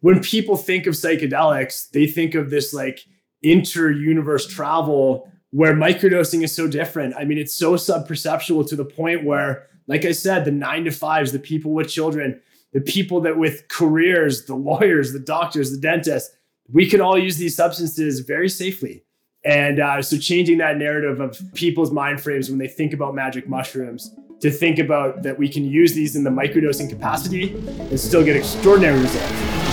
when people think of psychedelics, they think of this like inter-universe travel where microdosing is so different. I mean, it's so sub-perceptual to the point where, like I said, the nine to fives, the people with children, the people that with careers, the lawyers, the doctors, the dentists, we can all use these substances very safely. And uh, so changing that narrative of people's mind frames when they think about magic mushrooms to think about that we can use these in the microdosing capacity and still get extraordinary results.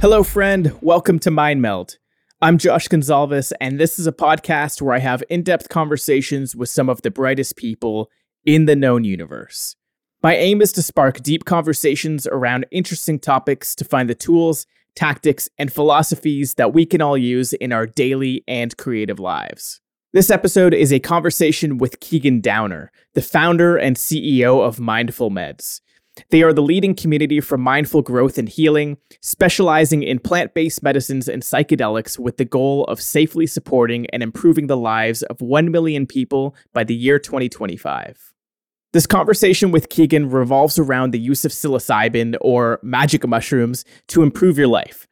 Hello, friend. Welcome to Mind Meld. I'm Josh Gonzalez, and this is a podcast where I have in depth conversations with some of the brightest people in the known universe. My aim is to spark deep conversations around interesting topics to find the tools, tactics, and philosophies that we can all use in our daily and creative lives. This episode is a conversation with Keegan Downer, the founder and CEO of Mindful Meds. They are the leading community for mindful growth and healing, specializing in plant based medicines and psychedelics with the goal of safely supporting and improving the lives of 1 million people by the year 2025. This conversation with Keegan revolves around the use of psilocybin or magic mushrooms to improve your life.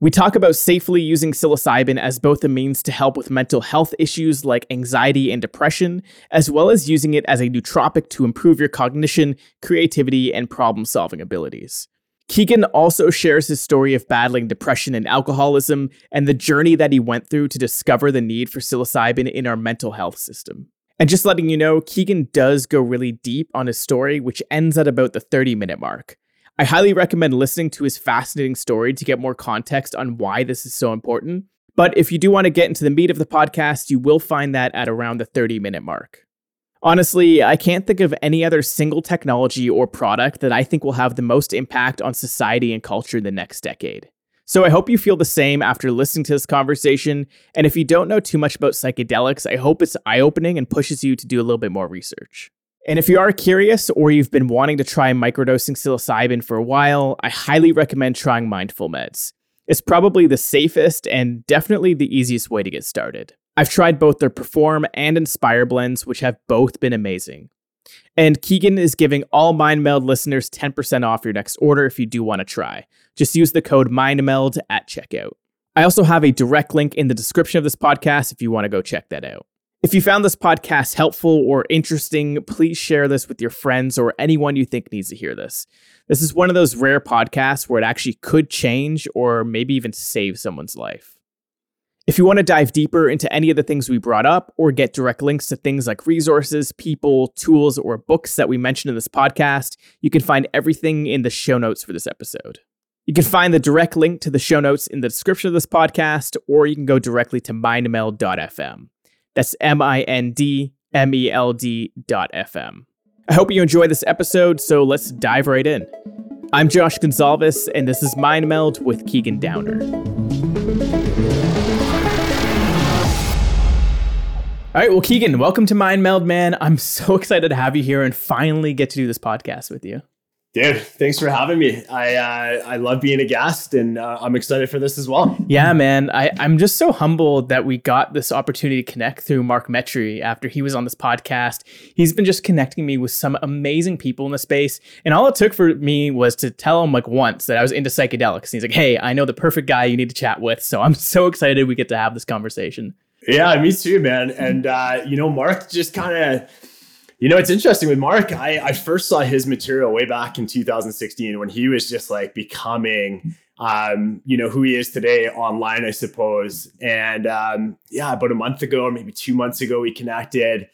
We talk about safely using psilocybin as both a means to help with mental health issues like anxiety and depression, as well as using it as a nootropic to improve your cognition, creativity, and problem solving abilities. Keegan also shares his story of battling depression and alcoholism and the journey that he went through to discover the need for psilocybin in our mental health system. And just letting you know, Keegan does go really deep on his story, which ends at about the 30 minute mark. I highly recommend listening to his fascinating story to get more context on why this is so important. But if you do want to get into the meat of the podcast, you will find that at around the 30 minute mark. Honestly, I can't think of any other single technology or product that I think will have the most impact on society and culture in the next decade. So I hope you feel the same after listening to this conversation. And if you don't know too much about psychedelics, I hope it's eye opening and pushes you to do a little bit more research. And if you are curious or you've been wanting to try microdosing psilocybin for a while, I highly recommend trying Mindful Meds. It's probably the safest and definitely the easiest way to get started. I've tried both their Perform and Inspire blends, which have both been amazing. And Keegan is giving all MindMeld listeners 10% off your next order if you do want to try. Just use the code MindMeld at checkout. I also have a direct link in the description of this podcast if you want to go check that out. If you found this podcast helpful or interesting, please share this with your friends or anyone you think needs to hear this. This is one of those rare podcasts where it actually could change or maybe even save someone's life. If you want to dive deeper into any of the things we brought up or get direct links to things like resources, people, tools, or books that we mentioned in this podcast, you can find everything in the show notes for this episode. You can find the direct link to the show notes in the description of this podcast, or you can go directly to mindmeld.fm. That's M I N D M E L D dot FM. I hope you enjoy this episode, so let's dive right in. I'm Josh Gonzalez, and this is Mind Meld with Keegan Downer. All right, well, Keegan, welcome to Mind Meld, man. I'm so excited to have you here and finally get to do this podcast with you. Dude, thanks for having me. I uh, I love being a guest, and uh, I'm excited for this as well. Yeah, man. I I'm just so humbled that we got this opportunity to connect through Mark Metry after he was on this podcast. He's been just connecting me with some amazing people in the space, and all it took for me was to tell him like once that I was into psychedelics. And he's like, "Hey, I know the perfect guy you need to chat with." So I'm so excited we get to have this conversation. Yeah, me too, man. And uh, you know, Mark just kind of, you know, it's interesting with Mark. I I first saw his material way back in 2016 when he was just like becoming, um, you know, who he is today online, I suppose. And um, yeah, about a month ago, or maybe two months ago, we connected.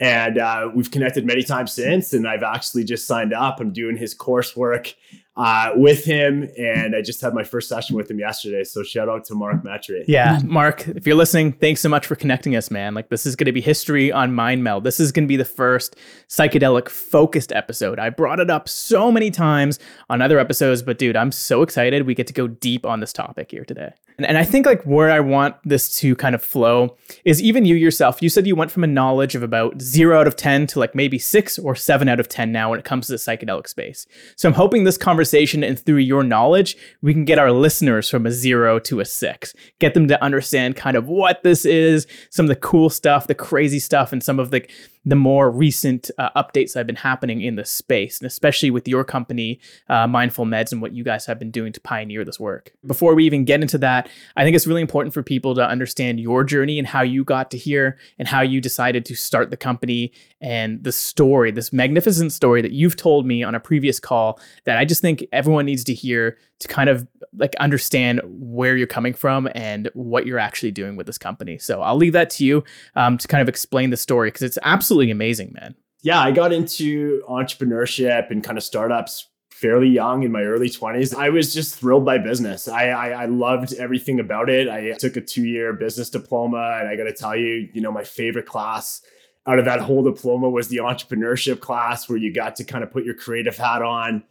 And uh, we've connected many times since, and I've actually just signed up. I'm doing his coursework uh, with him, and I just had my first session with him yesterday. So shout out to Mark Metry. Yeah, Mark, if you're listening, thanks so much for connecting us, man. Like this is going to be history on Mind Meld. This is going to be the first psychedelic focused episode. I brought it up so many times on other episodes, but dude, I'm so excited we get to go deep on this topic here today. And, and I think like where I want this to kind of flow is even you yourself. You said you went from a knowledge of about zero out of 10 to like maybe six or seven out of 10 now when it comes to the psychedelic space. So I'm hoping this conversation and through your knowledge, we can get our listeners from a zero to a six, get them to understand kind of what this is, some of the cool stuff, the crazy stuff, and some of the the more recent uh, updates that have been happening in the space, and especially with your company, uh, Mindful Meds, and what you guys have been doing to pioneer this work. Before we even get into that, I think it's really important for people to understand your journey and how you got to here and how you decided to start the company and the story, this magnificent story that you've told me on a previous call that I just think everyone needs to hear to kind of like understand where you're coming from and what you're actually doing with this company. So I'll leave that to you um, to kind of explain the story because it's absolutely amazing, man. Yeah, I got into entrepreneurship and kind of startups fairly young in my early 20s. I was just thrilled by business. I, I, I loved everything about it. I took a two year business diploma, and I got to tell you, you know, my favorite class out of that whole diploma was the entrepreneurship class where you got to kind of put your creative hat on.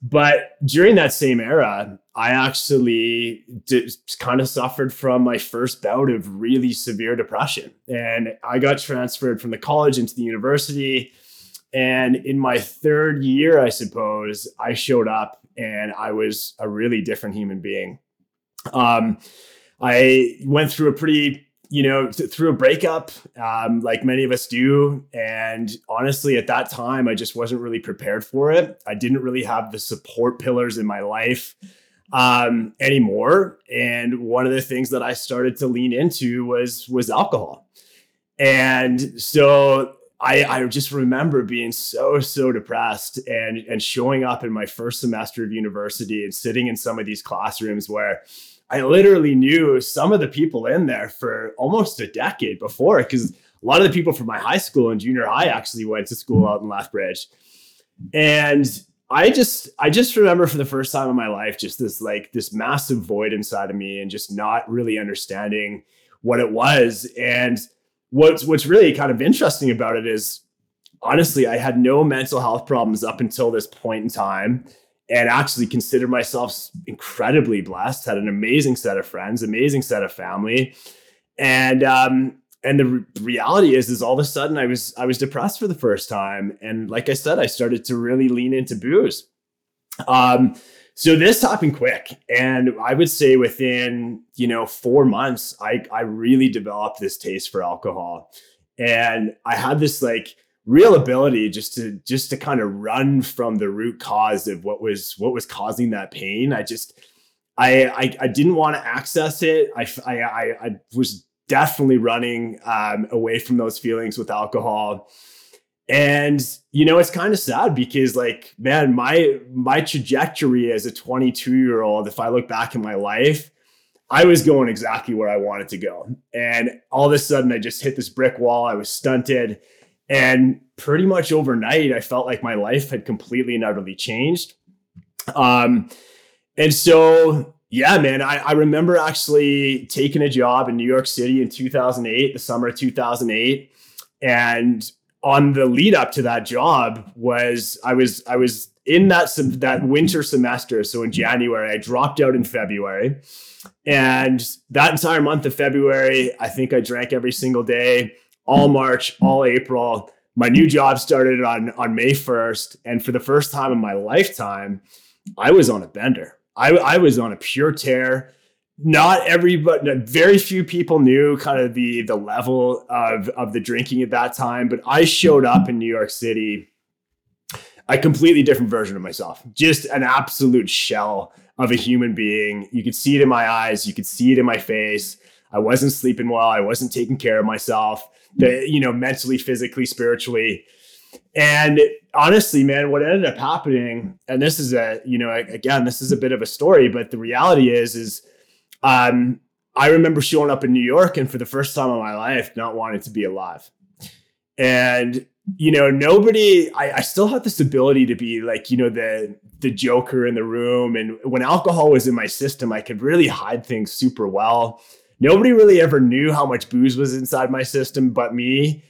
But during that same era, I actually did, kind of suffered from my first bout of really severe depression. And I got transferred from the college into the university. And in my third year, I suppose, I showed up and I was a really different human being. Um, I went through a pretty you know, th- through a breakup, um, like many of us do. And honestly, at that time, I just wasn't really prepared for it. I didn't really have the support pillars in my life um, anymore. And one of the things that I started to lean into was was alcohol. And so I, I just remember being so so depressed and and showing up in my first semester of university and sitting in some of these classrooms where I literally knew some of the people in there for almost a decade before because a lot of the people from my high school and junior high actually went to school out in Lethbridge. And I just I just remember for the first time in my life just this like this massive void inside of me and just not really understanding what it was. And what's what's really kind of interesting about it is honestly I had no mental health problems up until this point in time and actually consider myself incredibly blessed. Had an amazing set of friends, amazing set of family, and um, and the re- reality is, is all of a sudden I was I was depressed for the first time, and like I said, I started to really lean into booze. Um, so this happened quick, and I would say within you know four months, I I really developed this taste for alcohol, and I had this like real ability just to just to kind of run from the root cause of what was what was causing that pain i just i i, I didn't want to access it I, I i was definitely running um, away from those feelings with alcohol and you know it's kind of sad because like man my my trajectory as a 22 year old if i look back in my life I was going exactly where I wanted to go. And all of a sudden, I just hit this brick wall. I was stunted. And pretty much overnight, I felt like my life had completely and utterly changed. Um, and so, yeah, man, I, I remember actually taking a job in New York City in 2008, the summer of 2008. And on the lead up to that job was I was I was in that that winter semester. So in January, I dropped out in February, and that entire month of February, I think I drank every single day all March, all April. My new job started on on May 1st, and for the first time in my lifetime, I was on a bender. I, I was on a pure tear. Not everybody, very few people knew kind of the the level of of the drinking at that time, but I showed up in New York City a completely different version of myself, just an absolute shell of a human being. You could see it in my eyes, you could see it in my face. I wasn't sleeping well, I wasn't taking care of myself the, you know, mentally, physically, spiritually. And honestly, man, what ended up happening, and this is a, you know, again, this is a bit of a story, but the reality is, is um, I remember showing up in New York and for the first time in my life, not wanting to be alive. And, you know, nobody, I, I still have this ability to be like, you know, the, the joker in the room. And when alcohol was in my system, I could really hide things super well nobody really ever knew how much booze was inside my system but me.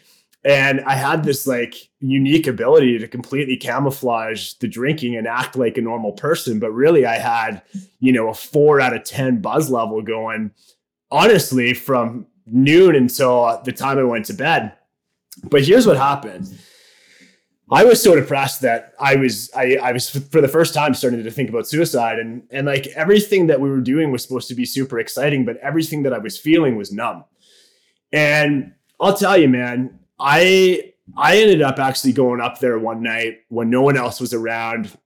And I had this like unique ability to completely camouflage the drinking and act like a normal person. But really, I had, you know, a four out of 10 buzz level going, honestly, from noon until the time I went to bed. But here's what happened I was so depressed that I was I, I was for the first time starting to think about suicide and and like everything that we were doing was supposed to be super exciting, but everything that I was feeling was numb. And I'll tell you, man, I I ended up actually going up there one night when no one else was around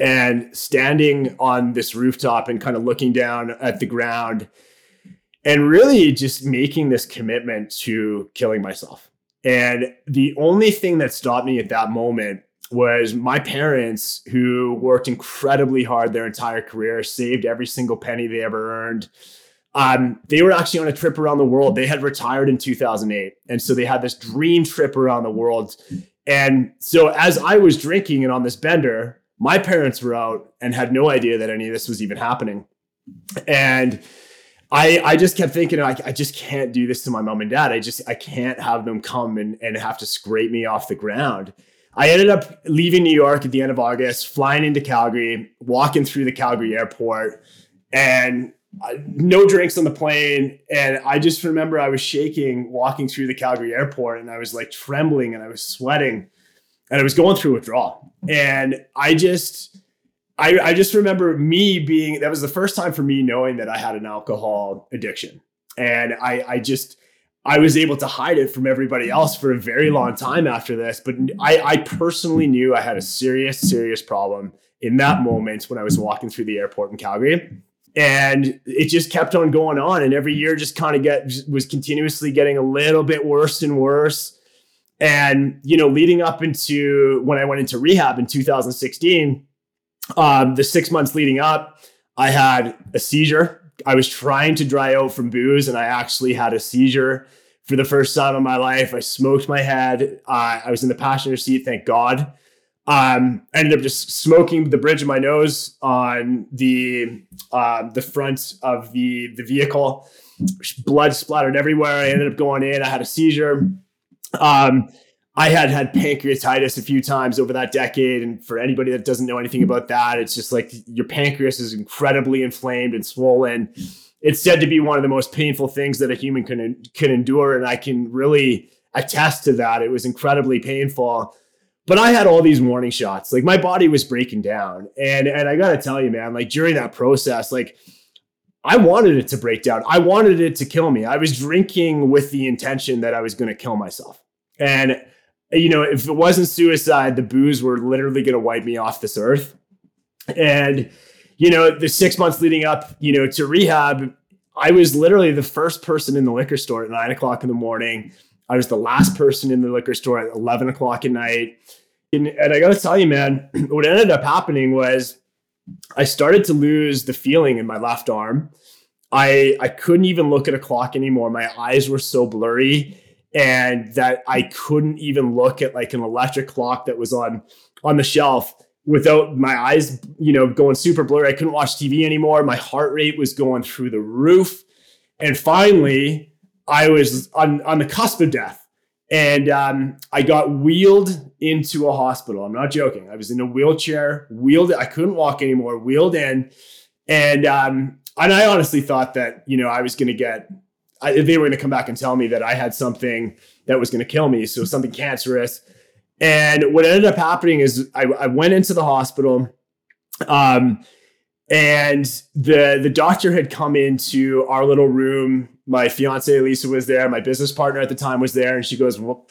and standing on this rooftop and kind of looking down at the ground and really just making this commitment to killing myself. And the only thing that stopped me at that moment was my parents, who worked incredibly hard their entire career, saved every single penny they ever earned. Um, they were actually on a trip around the world. They had retired in 2008. And so they had this dream trip around the world. And so as I was drinking and on this bender, my parents were out and had no idea that any of this was even happening. And I, I just kept thinking, I, I just can't do this to my mom and dad. I just, I can't have them come and, and have to scrape me off the ground. I ended up leaving New York at the end of August, flying into Calgary, walking through the Calgary airport, and uh, no drinks on the plane. And I just remember I was shaking walking through the Calgary airport and I was like trembling and I was sweating and I was going through withdrawal. And I just, I, I just remember me being, that was the first time for me knowing that I had an alcohol addiction. And I, I just, I was able to hide it from everybody else for a very mm-hmm. long time after this. But I, I personally knew I had a serious, serious problem in that moment when I was walking through the airport in Calgary and it just kept on going on and every year just kind of get was continuously getting a little bit worse and worse and, you know, leading up into when I went into rehab in 2016, um, the six months leading up, I had a seizure. I was trying to dry out from booze and I actually had a seizure for the first time in my life. I smoked my head. Uh, I was in the passenger seat, thank God. Um, I ended up just smoking the bridge of my nose on the uh, the front of the the vehicle. Blood splattered everywhere. I ended up going in. I had a seizure. Um, I had had pancreatitis a few times over that decade. And for anybody that doesn't know anything about that, it's just like your pancreas is incredibly inflamed and swollen. It's said to be one of the most painful things that a human can, can endure. And I can really attest to that. It was incredibly painful. But I had all these warning shots. Like my body was breaking down. And, and I got to tell you, man, like during that process, like, I wanted it to break down. I wanted it to kill me. I was drinking with the intention that I was going to kill myself. And, you know, if it wasn't suicide, the booze were literally going to wipe me off this earth. And, you know, the six months leading up, you know, to rehab, I was literally the first person in the liquor store at nine o'clock in the morning. I was the last person in the liquor store at 11 o'clock at night. And, and I got to tell you, man, what ended up happening was I started to lose the feeling in my left arm. I I couldn't even look at a clock anymore. My eyes were so blurry and that I couldn't even look at like an electric clock that was on on the shelf without my eyes, you know, going super blurry. I couldn't watch TV anymore. My heart rate was going through the roof. And finally, I was on, on the cusp of death. And um, I got wheeled into a hospital. I'm not joking. I was in a wheelchair, wheeled. I couldn't walk anymore. Wheeled in, and um, and I honestly thought that you know I was going to get. I, they were going to come back and tell me that I had something that was going to kill me, so something cancerous. And what ended up happening is I, I went into the hospital, um, and the the doctor had come into our little room. My fiance Lisa was there. My business partner at the time was there, and she goes, "Well,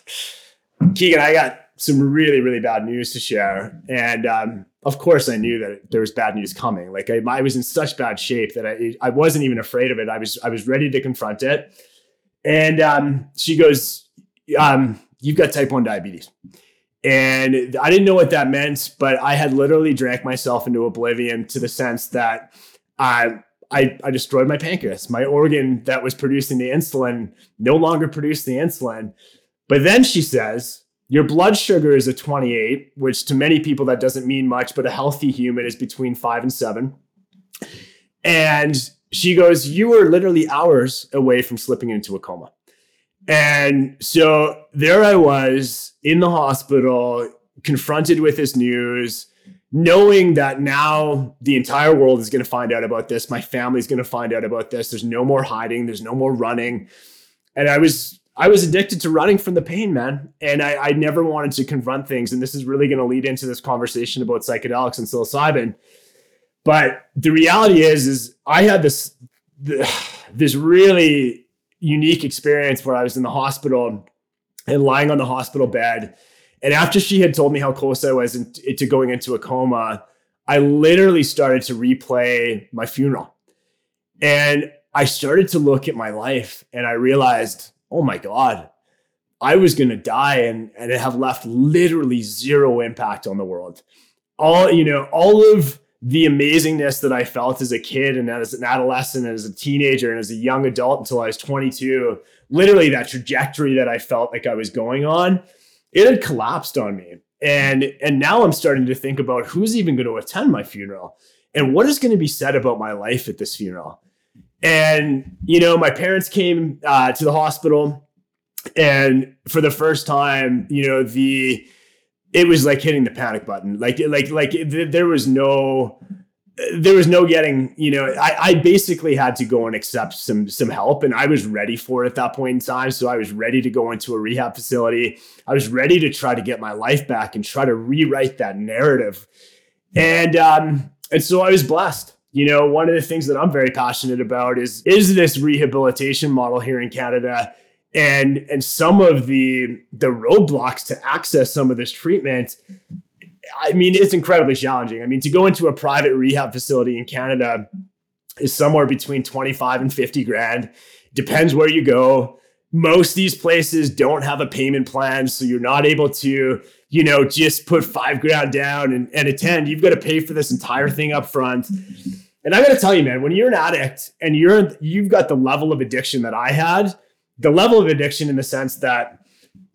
Keegan, I got some really, really bad news to share. And um, of course, I knew that there was bad news coming. Like I, I was in such bad shape that I, I wasn't even afraid of it. I was, I was ready to confront it. And um, she goes, um, "You've got type one diabetes." And I didn't know what that meant, but I had literally drank myself into oblivion to the sense that I, I, I destroyed my pancreas. My organ that was producing the insulin no longer produced the insulin. But then she says, your blood sugar is a 28, which to many people that doesn't mean much, but a healthy human is between five and seven. And she goes, You were literally hours away from slipping into a coma. And so there I was in the hospital, confronted with this news, knowing that now the entire world is going to find out about this. My family's going to find out about this. There's no more hiding, there's no more running. And I was I was addicted to running from the pain, man. And I, I never wanted to confront things. And this is really going to lead into this conversation about psychedelics and psilocybin. But the reality is, is I had this, this really unique experience where I was in the hospital and lying on the hospital bed. And after she had told me how close I was to going into a coma, I literally started to replay my funeral. And I started to look at my life and I realized, oh my God, I was going to die and, and have left literally zero impact on the world. All, you know, all of the amazingness that I felt as a kid and as an adolescent and as a teenager and as a young adult until I was 22, literally that trajectory that I felt like I was going on, it had collapsed on me. And and now I'm starting to think about who's even going to attend my funeral and what is going to be said about my life at this funeral. And you know, my parents came uh, to the hospital and for the first time, you know, the it was like hitting the panic button. Like like like there was no there was no getting, you know, I, I basically had to go and accept some some help and I was ready for it at that point in time. So I was ready to go into a rehab facility. I was ready to try to get my life back and try to rewrite that narrative. And um and so I was blessed. You know, one of the things that I'm very passionate about is is this rehabilitation model here in Canada. And and some of the the roadblocks to access some of this treatment i mean it's incredibly challenging. I mean to go into a private rehab facility in canada is somewhere between 25 and 50 grand. Depends where you go. Most these places don't have a payment plan so you're not able to you know just put five grand down and, and attend. You've got to pay for this entire thing up front and i got to tell you man when you're an addict and you're you've got the level of addiction that i had the level of addiction in the sense that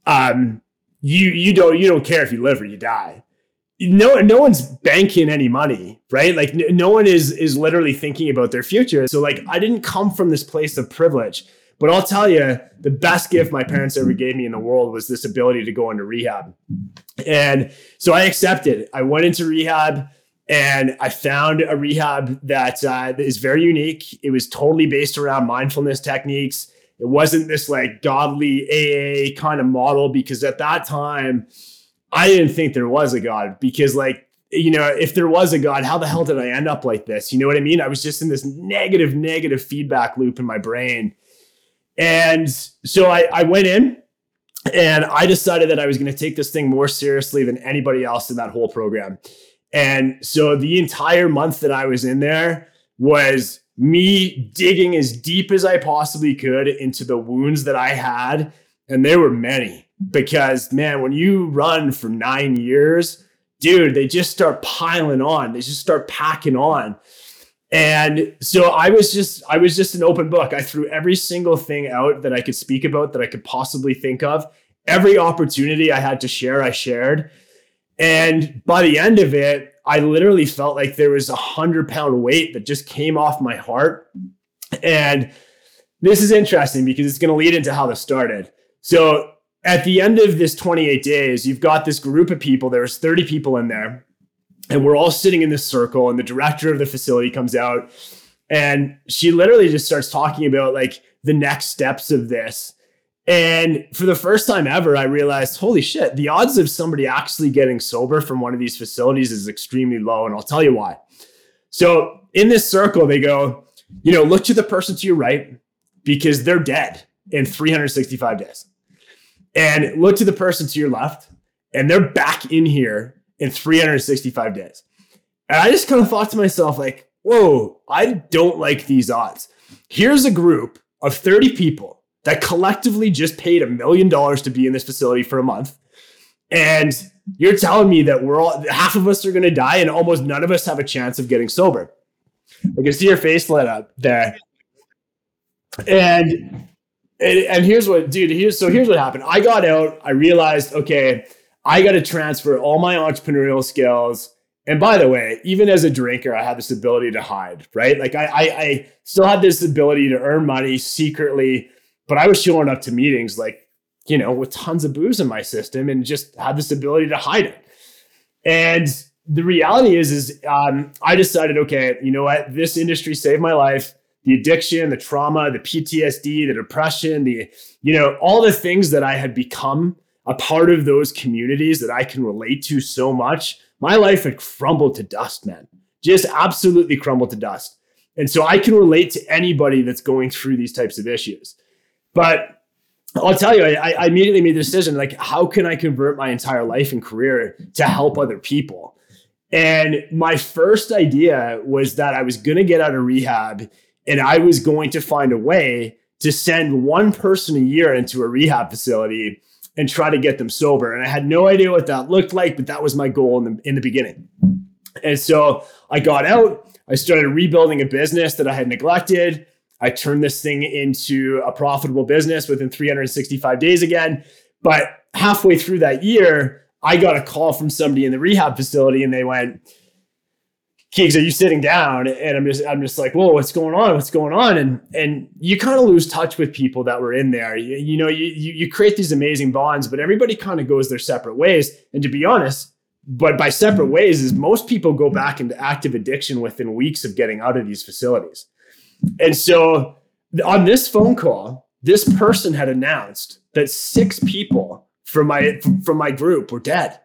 um, you you don't you don't care if you live or you die. No, no one's banking any money, right? Like no one is is literally thinking about their future. So like I didn't come from this place of privilege, but I'll tell you, the best gift my parents ever gave me in the world was this ability to go into rehab. And so I accepted. I went into rehab and I found a rehab that uh, is very unique. It was totally based around mindfulness techniques. It wasn't this like godly AA kind of model because at that time, I didn't think there was a God because, like, you know, if there was a God, how the hell did I end up like this? You know what I mean? I was just in this negative, negative feedback loop in my brain. And so I, I went in and I decided that I was going to take this thing more seriously than anybody else in that whole program. And so the entire month that I was in there was me digging as deep as I possibly could into the wounds that I had. And there were many because, man, when you run for nine years, dude, they just start piling on, they just start packing on. And so I was just, I was just an open book. I threw every single thing out that I could speak about that I could possibly think of. Every opportunity I had to share, I shared. And by the end of it, I literally felt like there was a hundred pound weight that just came off my heart. And this is interesting because it's going to lead into how this started. So at the end of this 28 days, you've got this group of people. There was 30 people in there, and we're all sitting in this circle. And the director of the facility comes out, and she literally just starts talking about like the next steps of this. And for the first time ever, I realized, holy shit, the odds of somebody actually getting sober from one of these facilities is extremely low. And I'll tell you why. So in this circle, they go, you know, look to the person to your right because they're dead in 365 days. And look to the person to your left and they're back in here in 365 days. And I just kind of thought to myself, like, whoa, I don't like these odds. Here's a group of 30 people that collectively just paid a million dollars to be in this facility for a month. And you're telling me that we're all half of us are going to die and almost none of us have a chance of getting sober. I can see your face lit up there. And and, here's what, dude, here's so here's what happened. I got out, I realized, okay, I got to transfer all my entrepreneurial skills. And by the way, even as a drinker, I had this ability to hide, right? Like I, I, I still had this ability to earn money secretly but I was showing up to meetings like, you know, with tons of booze in my system and just had this ability to hide it. And the reality is, is um, I decided, okay, you know what? This industry saved my life. The addiction, the trauma, the PTSD, the depression, the, you know, all the things that I had become a part of those communities that I can relate to so much. My life had crumbled to dust, man. Just absolutely crumbled to dust. And so I can relate to anybody that's going through these types of issues. But I'll tell you, I, I immediately made the decision like, how can I convert my entire life and career to help other people? And my first idea was that I was going to get out of rehab and I was going to find a way to send one person a year into a rehab facility and try to get them sober. And I had no idea what that looked like, but that was my goal in the, in the beginning. And so I got out, I started rebuilding a business that I had neglected. I turned this thing into a profitable business within 365 days again. But halfway through that year, I got a call from somebody in the rehab facility and they went, Keegs, are you sitting down? And I'm just, I'm just like, whoa, what's going on? What's going on? And and you kind of lose touch with people that were in there. You, you know, you, you you create these amazing bonds, but everybody kind of goes their separate ways. And to be honest, but by separate mm. ways is most people go back into active addiction within weeks of getting out of these facilities. And so on this phone call, this person had announced that six people from my from my group were dead.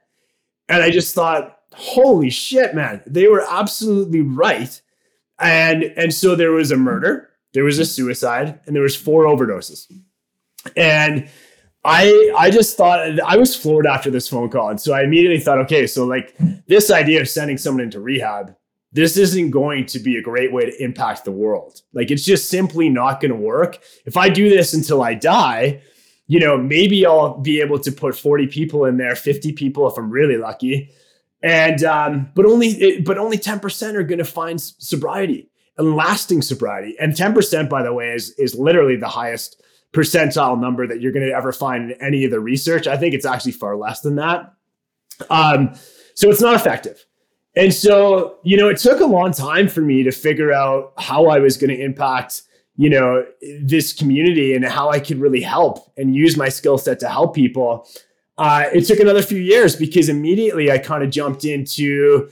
And I just thought, holy shit, man, they were absolutely right. And and so there was a murder, there was a suicide, and there was four overdoses. And I I just thought I was floored after this phone call. And so I immediately thought, okay, so like this idea of sending someone into rehab, this isn't going to be a great way to impact the world. Like it's just simply not going to work. If I do this until I die, you know, maybe I'll be able to put 40 people in there, 50 people if I'm really lucky. And um, but only but only 10% are going to find sobriety and lasting sobriety. And 10% by the way is is literally the highest percentile number that you're going to ever find in any of the research. I think it's actually far less than that. Um, so it's not effective and so you know it took a long time for me to figure out how i was going to impact you know this community and how i could really help and use my skill set to help people uh, it took another few years because immediately I kind of jumped into,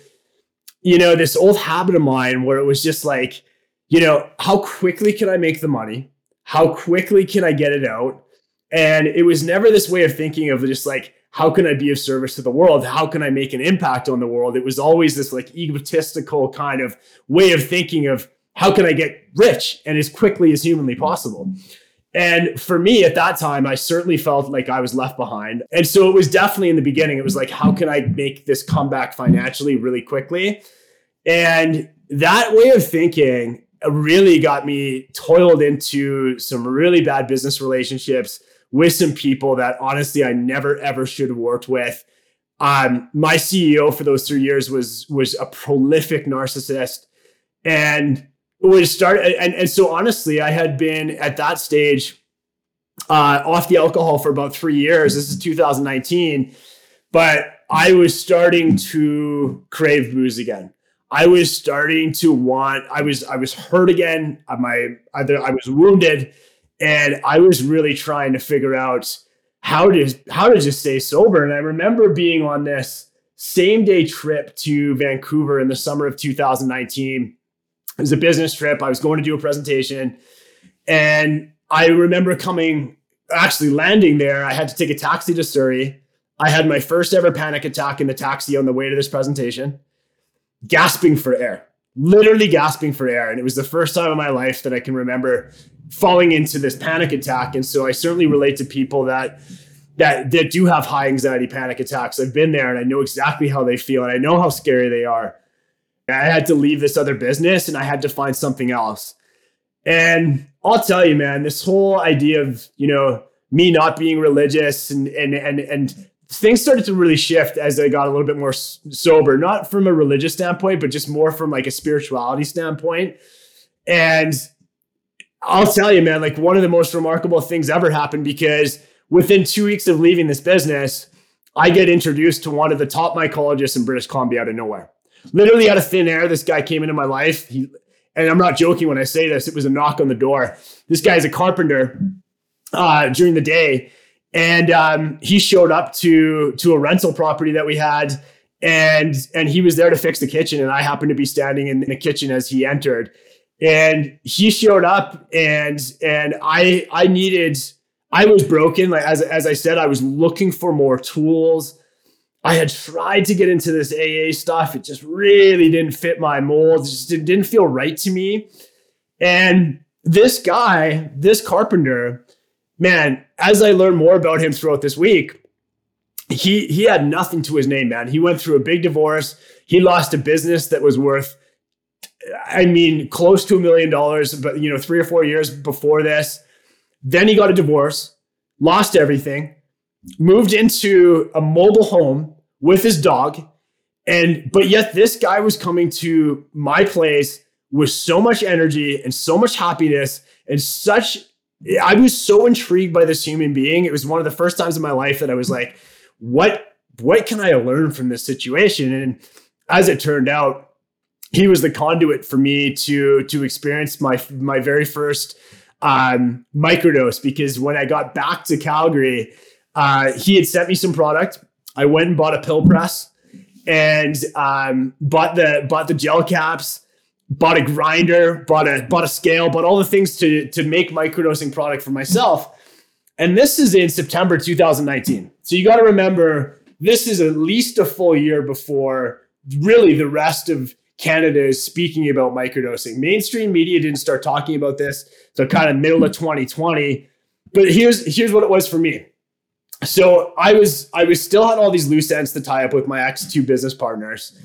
you know, this old habit of mine where it was just like, you know, how quickly can I make the money? How quickly can I get it out? And it was never this way of thinking of just like, how can I be of service to the world? How can I make an impact on the world? It was always this like egotistical kind of way of thinking of how can I get rich and as quickly as humanly possible. And for me at that time, I certainly felt like I was left behind. And so it was definitely in the beginning, it was like, how can I make this comeback financially really quickly? And that way of thinking really got me toiled into some really bad business relationships with some people that honestly I never ever should have worked with. Um, my CEO for those three years was was a prolific narcissist, and was start and, and so honestly i had been at that stage uh, off the alcohol for about three years. This is 2019 but i was starting to crave booze again. I was starting to want i was i was hurt again. My either i was wounded and i was really trying to figure out how to how to just stay sober and i remember being on this same day trip to vancouver in the summer of 2019 it was a business trip. I was going to do a presentation. And I remember coming, actually landing there. I had to take a taxi to Surrey. I had my first ever panic attack in the taxi on the way to this presentation, gasping for air, literally gasping for air. And it was the first time in my life that I can remember falling into this panic attack. And so I certainly relate to people that that that do have high anxiety panic attacks. I've been there and I know exactly how they feel and I know how scary they are. I had to leave this other business and I had to find something else. And I'll tell you, man, this whole idea of, you know, me not being religious and and and and things started to really shift as I got a little bit more sober, not from a religious standpoint, but just more from like a spirituality standpoint. And I'll tell you, man, like one of the most remarkable things ever happened because within two weeks of leaving this business, I get introduced to one of the top mycologists in British Columbia out of nowhere literally out of thin air, this guy came into my life. He, and I'm not joking when I say this, it was a knock on the door. This guy's a carpenter uh, during the day. And um, he showed up to to a rental property that we had, and and he was there to fix the kitchen. And I happened to be standing in the kitchen as he entered. And he showed up, and and I I needed I was broken. Like as as I said, I was looking for more tools. I had tried to get into this AA stuff. It just really didn't fit my mold. It just didn't feel right to me. And this guy, this carpenter, man, as I learned more about him throughout this week, he he had nothing to his name, man. He went through a big divorce. He lost a business that was worth, I mean, close to a million dollars, but you know, three or four years before this. Then he got a divorce, lost everything, moved into a mobile home with his dog. And but yet this guy was coming to my place with so much energy and so much happiness and such I was so intrigued by this human being. It was one of the first times in my life that I was like, what what can I learn from this situation? And as it turned out, he was the conduit for me to to experience my my very first um, microdose because when I got back to Calgary, uh, he had sent me some product. I went and bought a pill press and um, bought the bought the gel caps, bought a grinder, bought a bought a scale, bought all the things to to make microdosing product for myself. And this is in September 2019. So you got to remember this is at least a full year before really the rest of Canada is speaking about microdosing. Mainstream media didn't start talking about this so kind of middle of 2020. But here's here's what it was for me so I was I was still had all these loose ends to tie up with my ex two business partners,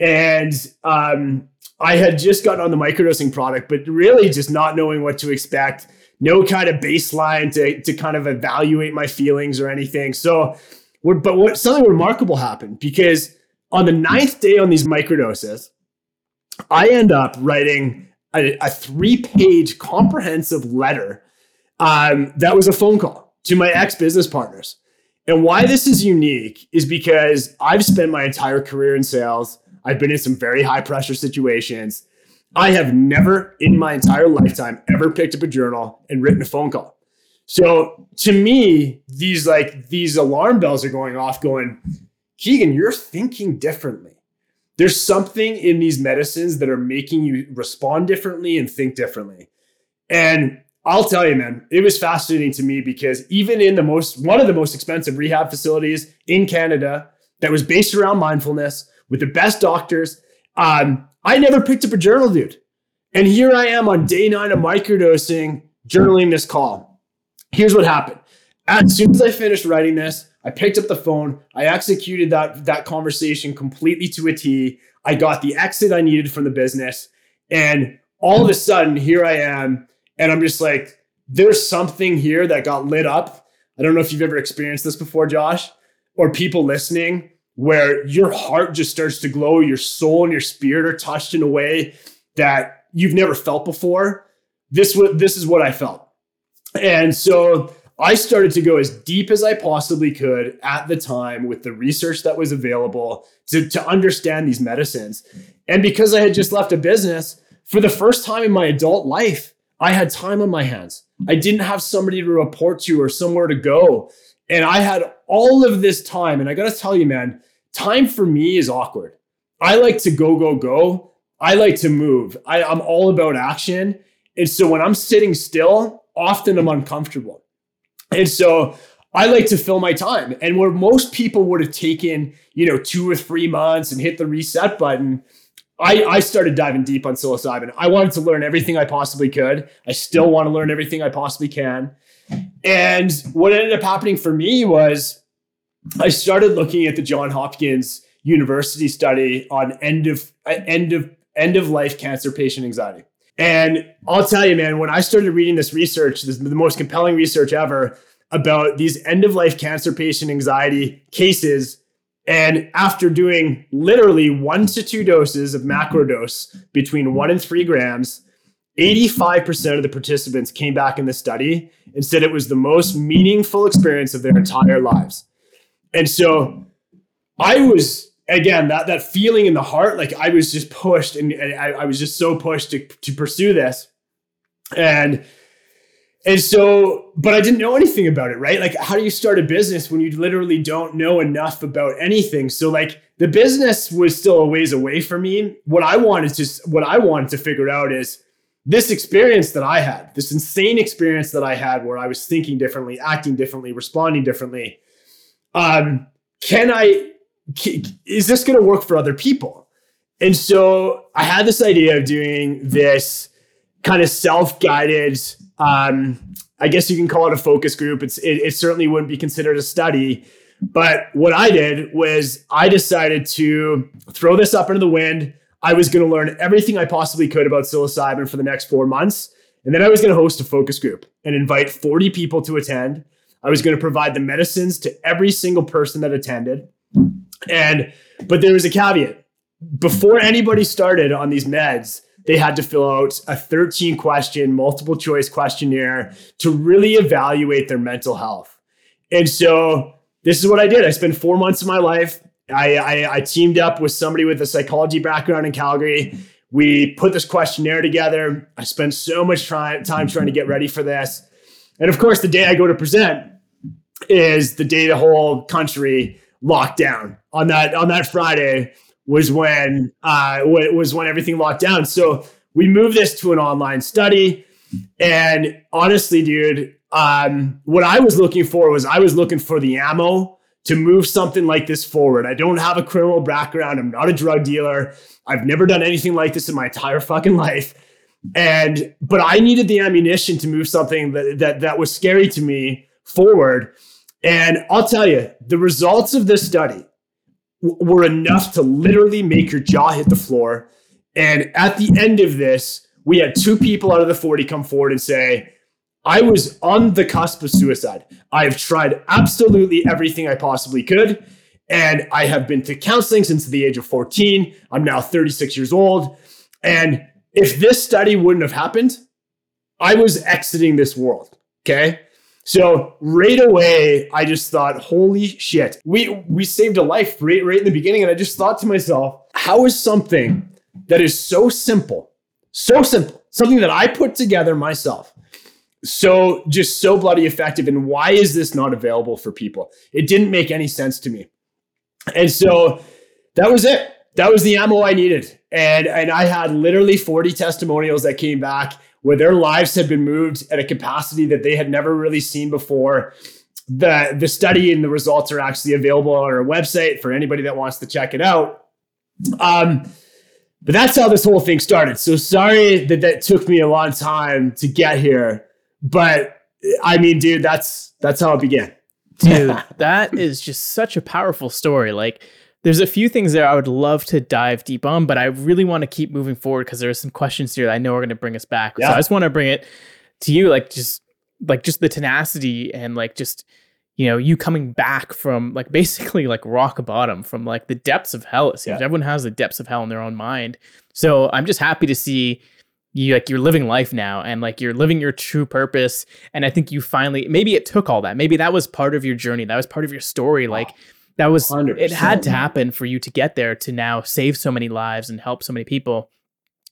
and um, I had just gotten on the microdosing product, but really just not knowing what to expect, no kind of baseline to to kind of evaluate my feelings or anything. So, but what something remarkable happened because on the ninth day on these microdoses, I end up writing a, a three page comprehensive letter um, that was a phone call to my ex business partners. And why this is unique is because I've spent my entire career in sales. I've been in some very high pressure situations. I have never in my entire lifetime ever picked up a journal and written a phone call. So to me, these like these alarm bells are going off, going, Keegan, you're thinking differently. There's something in these medicines that are making you respond differently and think differently. And I'll tell you, man, it was fascinating to me because even in the most one of the most expensive rehab facilities in Canada that was based around mindfulness with the best doctors, um, I never picked up a journal, dude. And here I am on day nine of microdosing, journaling this call. Here's what happened. As soon as I finished writing this, I picked up the phone. I executed that, that conversation completely to a T. I got the exit I needed from the business. And all of a sudden, here I am and I'm just like, there's something here that got lit up. I don't know if you've ever experienced this before, Josh, or people listening, where your heart just starts to glow, your soul and your spirit are touched in a way that you've never felt before. This was this is what I felt. And so I started to go as deep as I possibly could at the time with the research that was available to, to understand these medicines. And because I had just left a business for the first time in my adult life, I had time on my hands. I didn't have somebody to report to or somewhere to go. And I had all of this time. And I got to tell you, man, time for me is awkward. I like to go, go, go. I like to move. I, I'm all about action. And so when I'm sitting still, often I'm uncomfortable. And so I like to fill my time. And where most people would have taken, you know, two or three months and hit the reset button, I, I started diving deep on psilocybin. I wanted to learn everything I possibly could. I still want to learn everything I possibly can. And what ended up happening for me was I started looking at the John Hopkins University study on end of end of end of life cancer patient anxiety. And I'll tell you, man, when I started reading this research, this is the most compelling research ever about these end of life cancer patient anxiety cases and after doing literally one to two doses of macrodose between one and three grams, 85% of the participants came back in the study and said it was the most meaningful experience of their entire lives. And so I was, again, that, that feeling in the heart, like I was just pushed and, and I, I was just so pushed to, to pursue this. And and so, but I didn't know anything about it, right? Like, how do you start a business when you literally don't know enough about anything? So, like, the business was still a ways away from me. What I wanted to, what I wanted to figure out is this experience that I had, this insane experience that I had, where I was thinking differently, acting differently, responding differently. Um, can I? Is this going to work for other people? And so, I had this idea of doing this kind of self-guided Um, I guess you can call it a focus group. It's it, it certainly wouldn't be considered a study. But what I did was I decided to throw this up into the wind. I was going to learn everything I possibly could about psilocybin for the next four months. And then I was going to host a focus group and invite 40 people to attend. I was going to provide the medicines to every single person that attended. And, but there was a caveat. Before anybody started on these meds, they had to fill out a 13 question multiple choice questionnaire to really evaluate their mental health. And so this is what I did. I spent four months of my life. I, I, I teamed up with somebody with a psychology background in Calgary. We put this questionnaire together. I spent so much try, time trying to get ready for this. And of course, the day I go to present is the day the whole country locked down. On that on that Friday was when uh, was when everything locked down. So we moved this to an online study. And honestly, dude, um, what I was looking for was I was looking for the ammo to move something like this forward. I don't have a criminal background. I'm not a drug dealer. I've never done anything like this in my entire fucking life. And but I needed the ammunition to move something that that, that was scary to me forward. And I'll tell you, the results of this study w- were enough to literally make your jaw hit the floor. And at the end of this, we had two people out of the 40 come forward and say, I was on the cusp of suicide. I have tried absolutely everything I possibly could. And I have been to counseling since the age of 14. I'm now 36 years old. And if this study wouldn't have happened, I was exiting this world. Okay. So right away, I just thought, holy shit, we we saved a life right, right in the beginning. And I just thought to myself, how is something that is so simple, so simple, something that I put together myself, so just so bloody effective and why is this not available for people? It didn't make any sense to me. And so that was it. That was the ammo i needed. And and i had literally 40 testimonials that came back where their lives had been moved at a capacity that they had never really seen before. The the study and the results are actually available on our website for anybody that wants to check it out. Um but that's how this whole thing started. So sorry that that took me a long time to get here but I mean, dude, that's that's how it began. dude, that is just such a powerful story. Like there's a few things there I would love to dive deep on, but I really want to keep moving forward because there's some questions here that I know are going to bring us back. Yeah. So I just want to bring it to you, like just like just the tenacity and like just you know you coming back from like basically like rock bottom from like the depths of hell. It seems yeah. everyone has the depths of hell in their own mind. So I'm just happy to see you like you're living life now and like you're living your true purpose. And i think you finally maybe it took all that. Maybe that was part of your journey. That was part of your story. Like that was 100%. it had to happen for you to get there to now save so many lives and help so many people.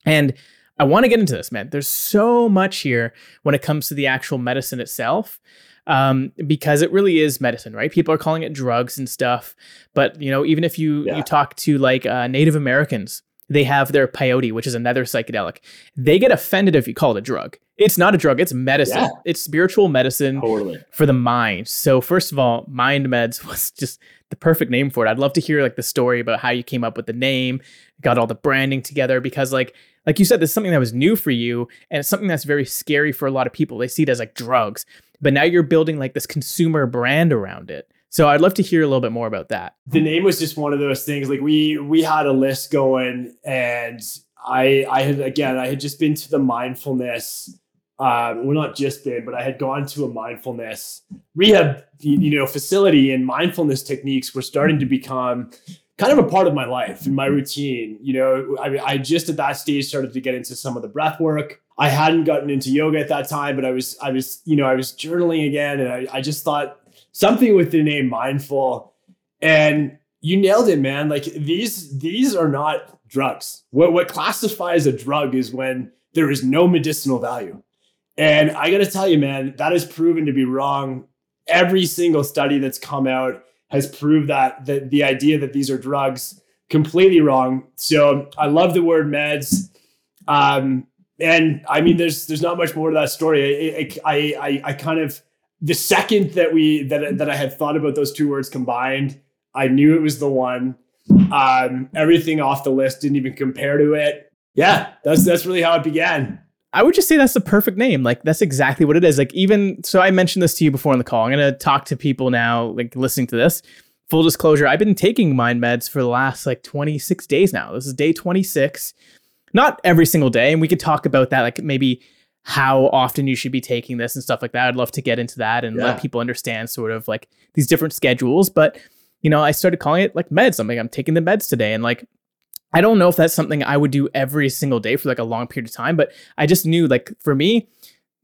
And i want to get into this man. There's so much here when it comes to the actual medicine itself um, because it really is medicine, right? People are calling it drugs and stuff, but you know, even if you yeah. you talk to like uh, Native Americans, they have their peyote, which is another psychedelic. They get offended if you call it a drug. It's not a drug, it's medicine. Yeah. It's spiritual medicine totally. for the mind. So first of all, Mind Meds was just the perfect name for it. I'd love to hear like the story about how you came up with the name, got all the branding together because like like you said, this is something that was new for you and it's something that's very scary for a lot of people. They see it as like drugs. But now you're building like this consumer brand around it. So I'd love to hear a little bit more about that. The name was just one of those things. Like we we had a list going, and I I had again I had just been to the mindfulness. Um, well, not just been, but I had gone to a mindfulness rehab, you know, facility, and mindfulness techniques were starting to become kind of a part of my life and my routine. You know, I, I just at that stage started to get into some of the breath work. I hadn't gotten into yoga at that time, but I was, I was, you know, I was journaling again, and I, I just thought something with the name mindful. And you nailed it man. Like these these are not drugs. What what classifies a drug is when there is no medicinal value. And i got to tell you man that has proven to be wrong. Every single study that's come out has proved that the, the idea that these are drugs completely wrong. So i love the word meds. Um, and i mean there's there's not much more to that story. I i i, I kind of the second that we that that I had thought about those two words combined, I knew it was the one. Um, everything off the list didn't even compare to it. Yeah, that's that's really how it began. I would just say that's the perfect name. Like that's exactly what it is. Like even so I mentioned this to you before on the call. I'm to talk to people now like listening to this. Full disclosure, I've been taking mind meds for the last like 26 days now. This is day 26. Not every single day and we could talk about that like maybe how often you should be taking this and stuff like that. I'd love to get into that and yeah. let people understand sort of like these different schedules, but you know, I started calling it like meds. I'm like I'm taking the meds today and like I don't know if that's something I would do every single day for like a long period of time, but I just knew like for me,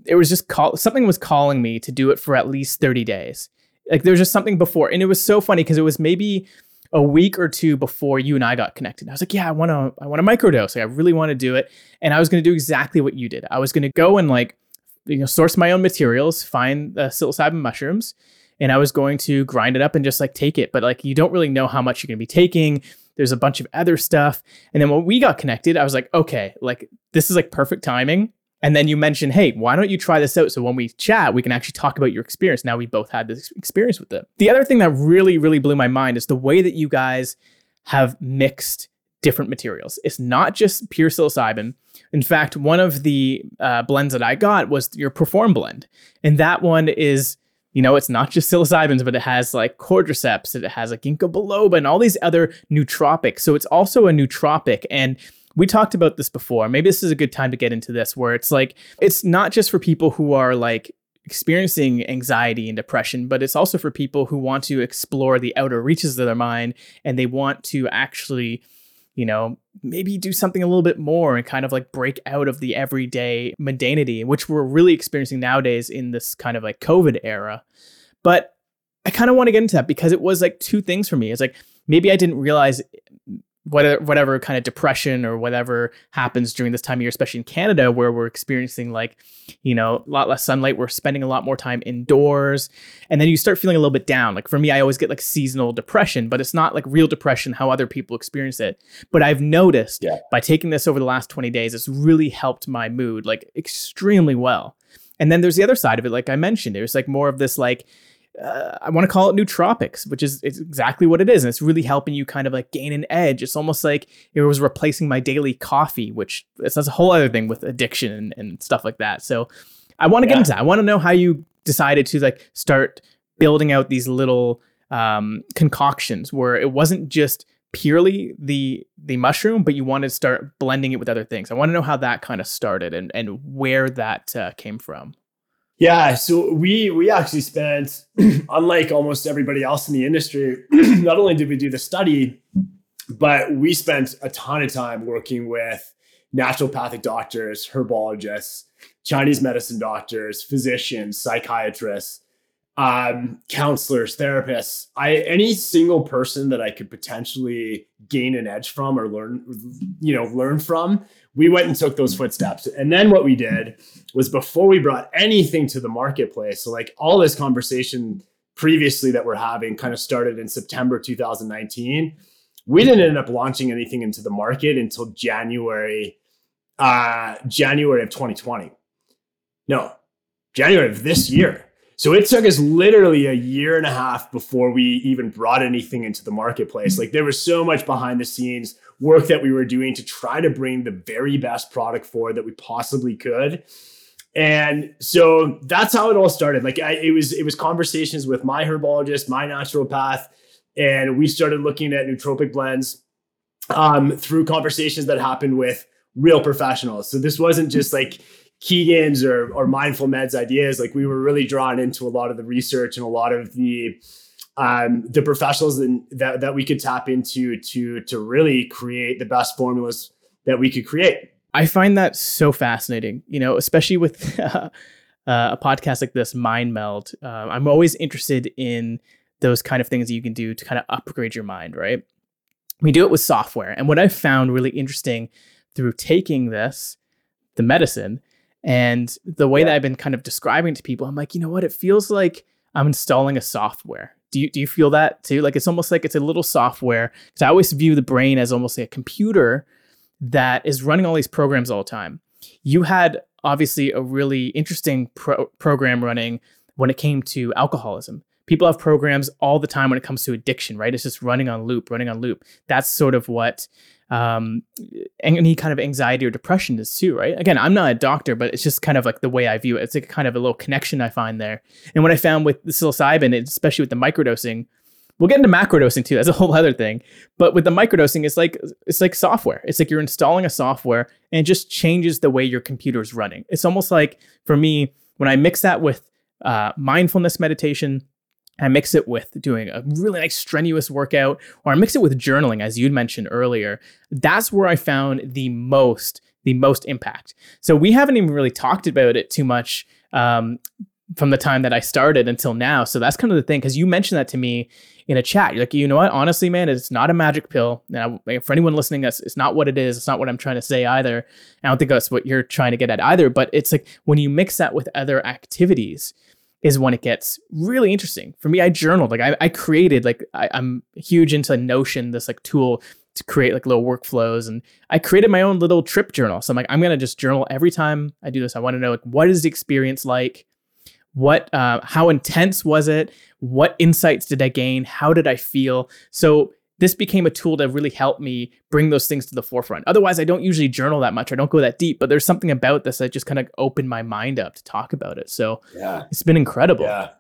it was just call something was calling me to do it for at least 30 days. Like there was just something before. And it was so funny because it was maybe a week or two before you and I got connected. I was like, yeah, I want to I want to microdose. Like I really want to do it. And I was going to do exactly what you did. I was going to go and like you know source my own materials, find the psilocybin mushrooms, and I was going to grind it up and just like take it. But like you don't really know how much you're going to be taking. There's a bunch of other stuff. And then when we got connected, I was like, okay, like this is like perfect timing. And then you mentioned, hey, why don't you try this out? So when we chat, we can actually talk about your experience. Now we both had this experience with it. The other thing that really, really blew my mind is the way that you guys have mixed different materials. It's not just pure psilocybin. In fact, one of the uh, blends that I got was your Perform blend. And that one is you know, it's not just psilocybins, but it has like cordyceps, it has like ginkgo biloba and all these other nootropics. So it's also a nootropic. And we talked about this before. Maybe this is a good time to get into this, where it's like, it's not just for people who are like experiencing anxiety and depression, but it's also for people who want to explore the outer reaches of their mind and they want to actually you know, maybe do something a little bit more and kind of like break out of the everyday mundanity, which we're really experiencing nowadays in this kind of like COVID era. But I kind of want to get into that because it was like two things for me. It's like maybe I didn't realize whatever whatever kind of depression or whatever happens during this time of year, especially in Canada, where we're experiencing like, you know, a lot less sunlight. We're spending a lot more time indoors, and then you start feeling a little bit down. Like for me, I always get like seasonal depression, but it's not like real depression how other people experience it. But I've noticed yeah. by taking this over the last twenty days, it's really helped my mood like extremely well. And then there's the other side of it, like I mentioned, there's like more of this like uh, I want to call it nootropics, which is it's exactly what it is. And it's really helping you kind of like gain an edge. It's almost like it was replacing my daily coffee, which that's a whole other thing with addiction and, and stuff like that. So I want to yeah. get into that. I want to know how you decided to like start building out these little um, concoctions where it wasn't just purely the the mushroom, but you wanted to start blending it with other things. I want to know how that kind of started and and where that uh, came from. Yeah, so we we actually spent, unlike almost everybody else in the industry, not only did we do the study, but we spent a ton of time working with naturopathic doctors, herbologists, Chinese medicine doctors, physicians, psychiatrists, um, counselors, therapists. I any single person that I could potentially gain an edge from or learn, you know, learn from we went and took those footsteps. And then what we did was before we brought anything to the marketplace, so like all this conversation previously that we're having kind of started in September 2019. We didn't end up launching anything into the market until January, uh, January of 2020. No, January of this year. So it took us literally a year and a half before we even brought anything into the marketplace. Like there was so much behind the scenes work that we were doing to try to bring the very best product forward that we possibly could. And so that's how it all started. Like I, it was, it was conversations with my herbologist, my naturopath, and we started looking at nootropic blends um, through conversations that happened with real professionals. So this wasn't just like Keegan's or, or mindful meds ideas. Like we were really drawn into a lot of the research and a lot of the um, the professionals in, that that we could tap into to to really create the best formulas that we could create. I find that so fascinating. You know, especially with uh, a podcast like this, Mind Meld. Uh, I'm always interested in those kind of things that you can do to kind of upgrade your mind. Right? We do it with software, and what I've found really interesting through taking this, the medicine, and the way yeah. that I've been kind of describing to people, I'm like, you know what? It feels like I'm installing a software do you do you feel that too? Like it's almost like it's a little software. Because I always view the brain as almost like a computer that is running all these programs all the time. You had obviously a really interesting pro- program running when it came to alcoholism people have programs all the time when it comes to addiction, right? It's just running on loop, running on loop. That's sort of what um, any kind of anxiety or depression is too, right? Again, I'm not a doctor, but it's just kind of like the way I view it. It's like kind of a little connection I find there. And what I found with the psilocybin, especially with the microdosing, we'll get into macrodosing too. That's a whole other thing. But with the microdosing, it's like it's like software. It's like you're installing a software and it just changes the way your computer is running. It's almost like for me when I mix that with uh, mindfulness meditation I mix it with doing a really nice strenuous workout, or I mix it with journaling, as you'd mentioned earlier. That's where I found the most the most impact. So we haven't even really talked about it too much um, from the time that I started until now. So that's kind of the thing, because you mentioned that to me in a chat. You're like, you know what? Honestly, man, it's not a magic pill. Now, for anyone listening, that's it's not what it is. It's not what I'm trying to say either. I don't think that's what you're trying to get at either. But it's like when you mix that with other activities is when it gets really interesting. For me, I journaled. Like I, I created like I, I'm huge into Notion, this like tool to create like little workflows. And I created my own little trip journal. So I'm like, I'm gonna just journal every time I do this. I want to know like what is the experience like? What uh, how intense was it? What insights did I gain? How did I feel? So this became a tool to really help me bring those things to the forefront. Otherwise, I don't usually journal that much. I don't go that deep, but there's something about this that just kind of opened my mind up to talk about it. So yeah, it's been incredible. Yeah.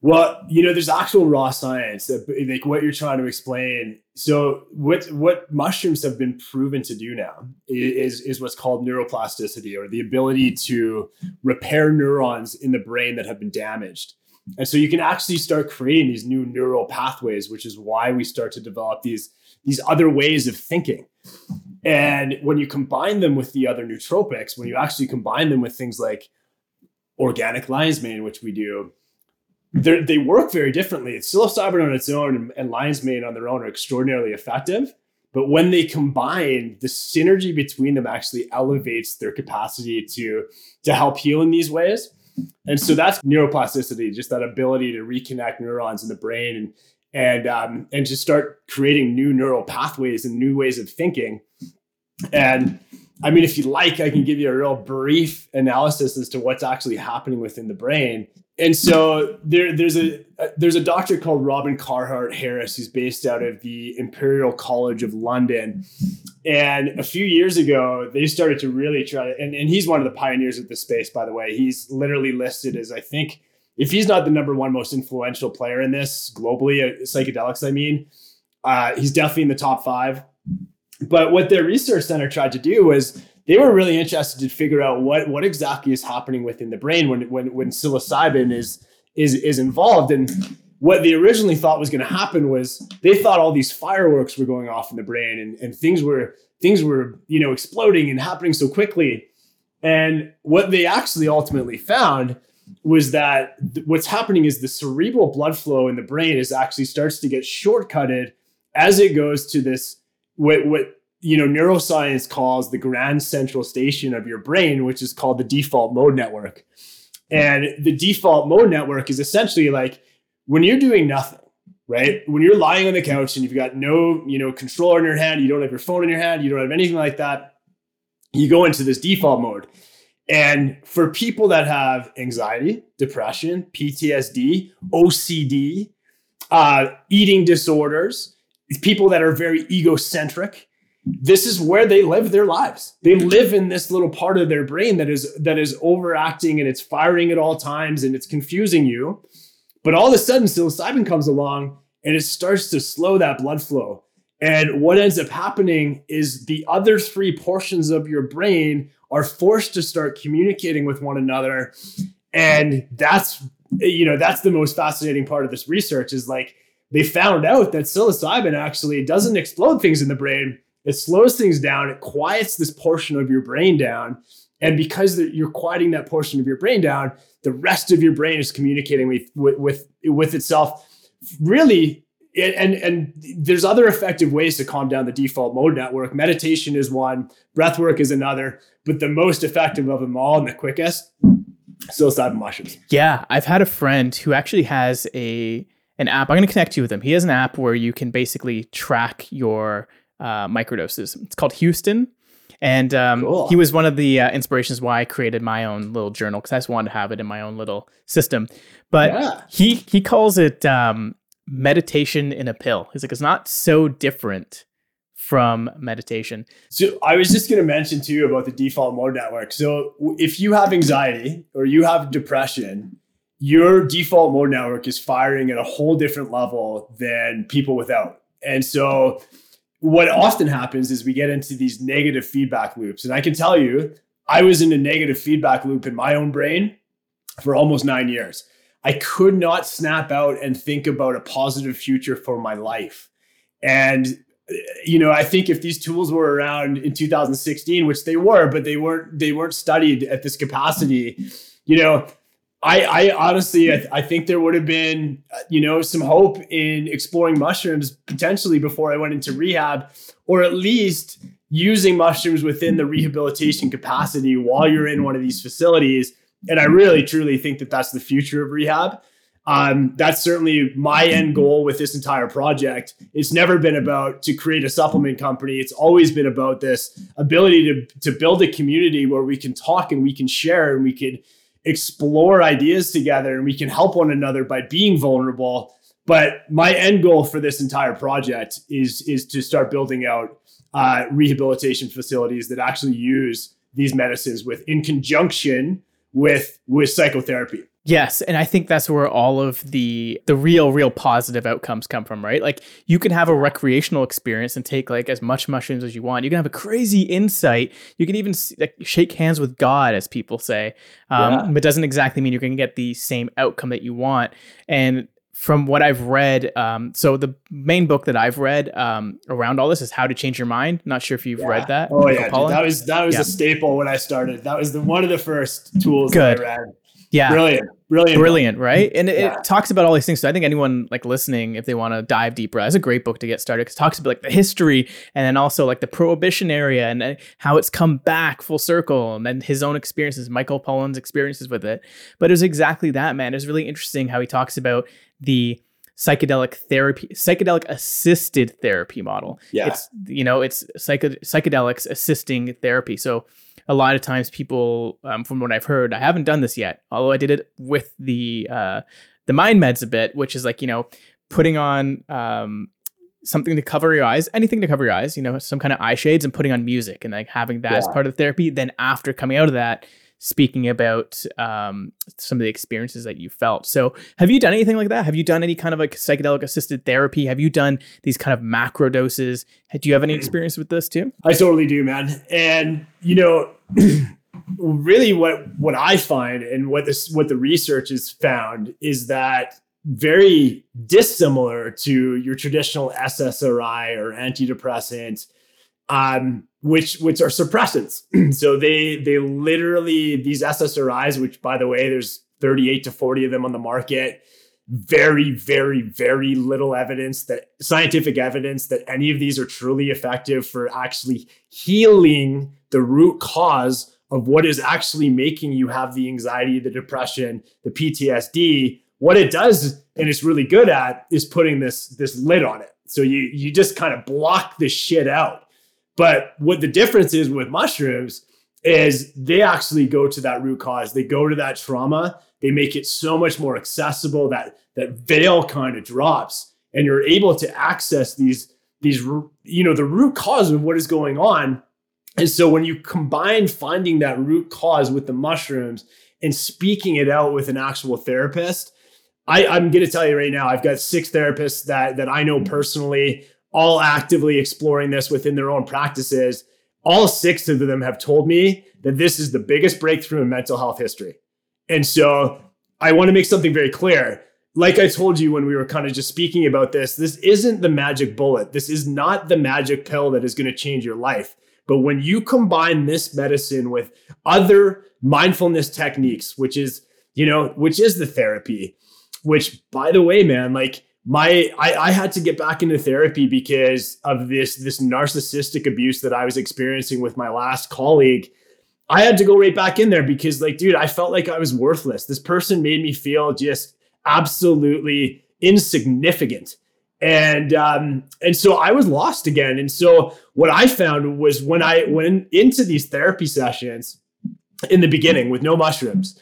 Well, you know, there's actual raw science, like what you're trying to explain. So, what what mushrooms have been proven to do now is is what's called neuroplasticity, or the ability to repair neurons in the brain that have been damaged. And so you can actually start creating these new neural pathways, which is why we start to develop these, these other ways of thinking. And when you combine them with the other nootropics, when you actually combine them with things like organic lion's mane, which we do, they work very differently. It's psilocybin on its own and, and lion's mane on their own are extraordinarily effective. But when they combine, the synergy between them actually elevates their capacity to, to help heal in these ways. And so that's neuroplasticity, just that ability to reconnect neurons in the brain and and um, and just start creating new neural pathways and new ways of thinking. And I mean, if you like, I can give you a real brief analysis as to what's actually happening within the brain. And so there, there's a there's a doctor called Robin Carhart Harris who's based out of the Imperial College of London, and a few years ago, they started to really try to, and, and he's one of the pioneers of the space, by the way. He's literally listed as, I think, if he's not the number one most influential player in this globally, uh, psychedelics, I mean, uh, he's definitely in the top five. But what their research center tried to do was they were really interested to figure out what, what exactly is happening within the brain when, when, when psilocybin is, is, is involved. And what they originally thought was going to happen was they thought all these fireworks were going off in the brain and, and things were things were you know exploding and happening so quickly and what they actually ultimately found was that th- what's happening is the cerebral blood flow in the brain is actually starts to get shortcutted as it goes to this what what you know neuroscience calls the grand central station of your brain which is called the default mode network and the default mode network is essentially like when you're doing nothing, right? When you're lying on the couch and you've got no, you know, controller in your hand, you don't have your phone in your hand, you don't have anything like that, you go into this default mode. And for people that have anxiety, depression, PTSD, OCD, uh, eating disorders, people that are very egocentric, this is where they live their lives. They live in this little part of their brain that is that is overacting and it's firing at all times and it's confusing you. But all of a sudden, psilocybin comes along and it starts to slow that blood flow. And what ends up happening is the other three portions of your brain are forced to start communicating with one another. And that's, you know, that's the most fascinating part of this research is like they found out that psilocybin actually doesn't explode things in the brain. It slows things down. It quiets this portion of your brain down. And because you're quieting that portion of your brain down, the rest of your brain is communicating with with with, with itself. Really, and and there's other effective ways to calm down the default mode network. Meditation is one, breath work is another, but the most effective of them all and the quickest, psilocybin mushrooms. Yeah, I've had a friend who actually has a an app. I'm going to connect you with him. He has an app where you can basically track your uh, microdoses. It's called Houston And um, cool. he was one of the uh, inspirations why I created my own little journal because I just wanted to have it in my own little system. But yeah. he he calls it um, meditation in a pill. He's like, it's not so different from meditation. So I was just going to mention to you about the default mode network. So if you have anxiety or you have depression, your default mode network is firing at a whole different level than people without. And so what often happens is we get into these negative feedback loops. And I can tell you, I was in a negative feedback loop in my own brain for almost nine years. I could not snap out and think about a positive future for my life. And you know, I think if these tools were around in 2016, which they were, but they weren't they weren't studied at this capacity, you know, I, I honestly, I, I, think there would have been, you know, some hope in exploring mushrooms potentially before I went into rehab, or at least using mushrooms within the rehabilitation capacity while you're in one of these facilities. And I really, truly think that that's the future of rehab. Um, that's certainly my end goal with this entire project. It's never been about to create a supplement company. It's always been about this ability to, to build a community where we can talk and we can share and we can explore ideas together and we can help one another by being vulnerable. But my end goal for this entire project is is to start building out uh, rehabilitation facilities that actually use these medicines with in conjunction with with psychotherapy. Yes, and I think that's where all of the the real real positive outcomes come from, right? Like you can have a recreational experience and take like as much mushrooms as you want. You can have a crazy insight. You can even like, shake hands with God, as people say, um, yeah. but doesn't exactly mean you're going to get the same outcome that you want. And from what I've read, um, so the main book that I've read um, around all this is How to Change Your Mind. Not sure if you've yeah. read that. Oh yeah, dude, that was that was yeah. a staple when I started. That was the one of the first tools Good. that I read. Yeah. Brilliant. Brilliant. Brilliant, right? And it, yeah. it, talks about all these things. So I think anyone like listening, if they want to dive deeper, that's a great book to get started because it talks about like the history and then also like the prohibition area and uh, how it's come back full circle and then his own experiences, Michael Pollan's experiences with it. But it was exactly that, man. It's really interesting how he talks about the psychedelic therapy psychedelic assisted therapy model yeah it's you know it's psych- psychedelics assisting therapy so a lot of times people, um, from what I've heard, I haven't done this yet, although I did it with the uh, the mind meds a bit, which is like you know putting on um, something to cover your eyes, anything to cover your eyes, you know, some kind of eye shades, and putting on music and like having that yeah. as part of the therapy. Then after coming out of that, speaking about um, some of the experiences that you felt. So, have you done anything like that? Have you done any kind of like psychedelic assisted therapy? Have you done these kind of macro doses? Do you have any experience with this too? I totally do, man. And you know, really, what what I find and what this what the research has found is that very dissimilar to your traditional SSRI or antidepressant um, which which are suppressants. so they they literally these SSRIs, which by the way, there's 38 to 40 of them on the market. Very, very, very little evidence that scientific evidence that any of these are truly effective for actually healing the root cause of what is actually making you have the anxiety, the depression, the PTSD. What it does, and it's really good at, is putting this this lid on it. So you you just kind of block the shit out but what the difference is with mushrooms is they actually go to that root cause. They go to that trauma. They make it so much more accessible that that veil kind of drops, and you're able to access these these you know the root cause of what is going on. And so when you combine finding that root cause with the mushrooms and speaking it out with an actual therapist, I, I'm going to tell you right now, I've got six therapists that that I know personally all actively exploring this within their own practices. All six of them have told me that this is the biggest breakthrough in mental health history. And so I want to make something very clear. Like I told you when we were kind of just speaking about this, this isn't the magic bullet. This is not the magic pill that is going to change your life. But when you combine this medicine with other mindfulness techniques, which is, you know, which is the therapy, which by the way, man, like my I, I had to get back into therapy because of this this narcissistic abuse that I was experiencing with my last colleague. I had to go right back in there because like dude, I felt like I was worthless. This person made me feel just absolutely insignificant. and um, and so I was lost again. And so what I found was when I went into these therapy sessions in the beginning with no mushrooms,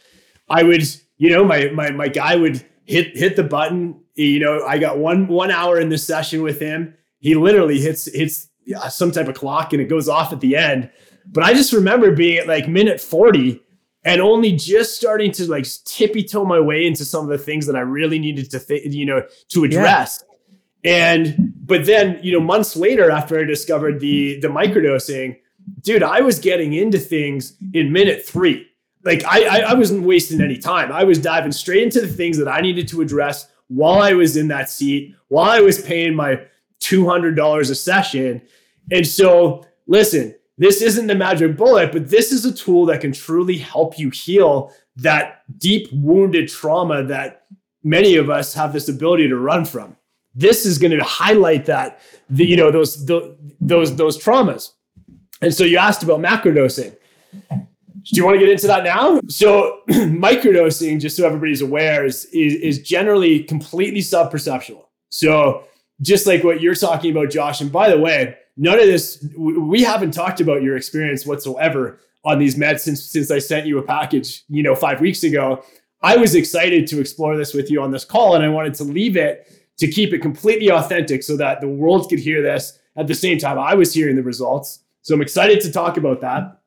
I would you know my my my guy would hit hit the button. You know, I got one one hour in the session with him. He literally hits hits uh, some type of clock and it goes off at the end. But I just remember being at like minute 40 and only just starting to like tippy toe my way into some of the things that I really needed to think, you know, to address. Yeah. And but then, you know, months later after I discovered the the microdosing, dude, I was getting into things in minute 3. Like I, I I wasn't wasting any time. I was diving straight into the things that I needed to address while I was in that seat, while I was paying my $200 a session. And so, listen, this isn't the magic bullet, but this is a tool that can truly help you heal that deep wounded trauma that many of us have this ability to run from. This is going to highlight that the, you know those the, those those traumas. And so you asked about macrodosing. Do you want to get into that now? So microdosing, just so everybody's aware, is, is, is generally completely sub-perceptual. So just like what you're talking about, Josh. And by the way, none of this, we haven't talked about your experience whatsoever on these meds since, since I sent you a package, you know, five weeks ago. I was excited to explore this with you on this call, and I wanted to leave it to keep it completely authentic so that the world could hear this at the same time I was hearing the results. So I'm excited to talk about that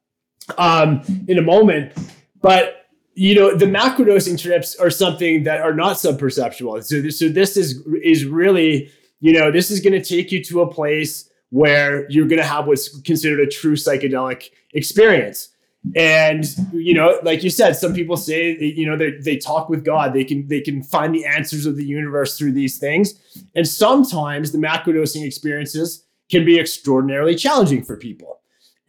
um, in a moment. But you know, the macrodosing trips are something that are not subperceptual. So, so this is is really, you know, this is going to take you to a place where you're going to have what's considered a true psychedelic experience. And you know, like you said, some people say you know they, they talk with God. They can they can find the answers of the universe through these things. And sometimes the macrodosing experiences can be extraordinarily challenging for people.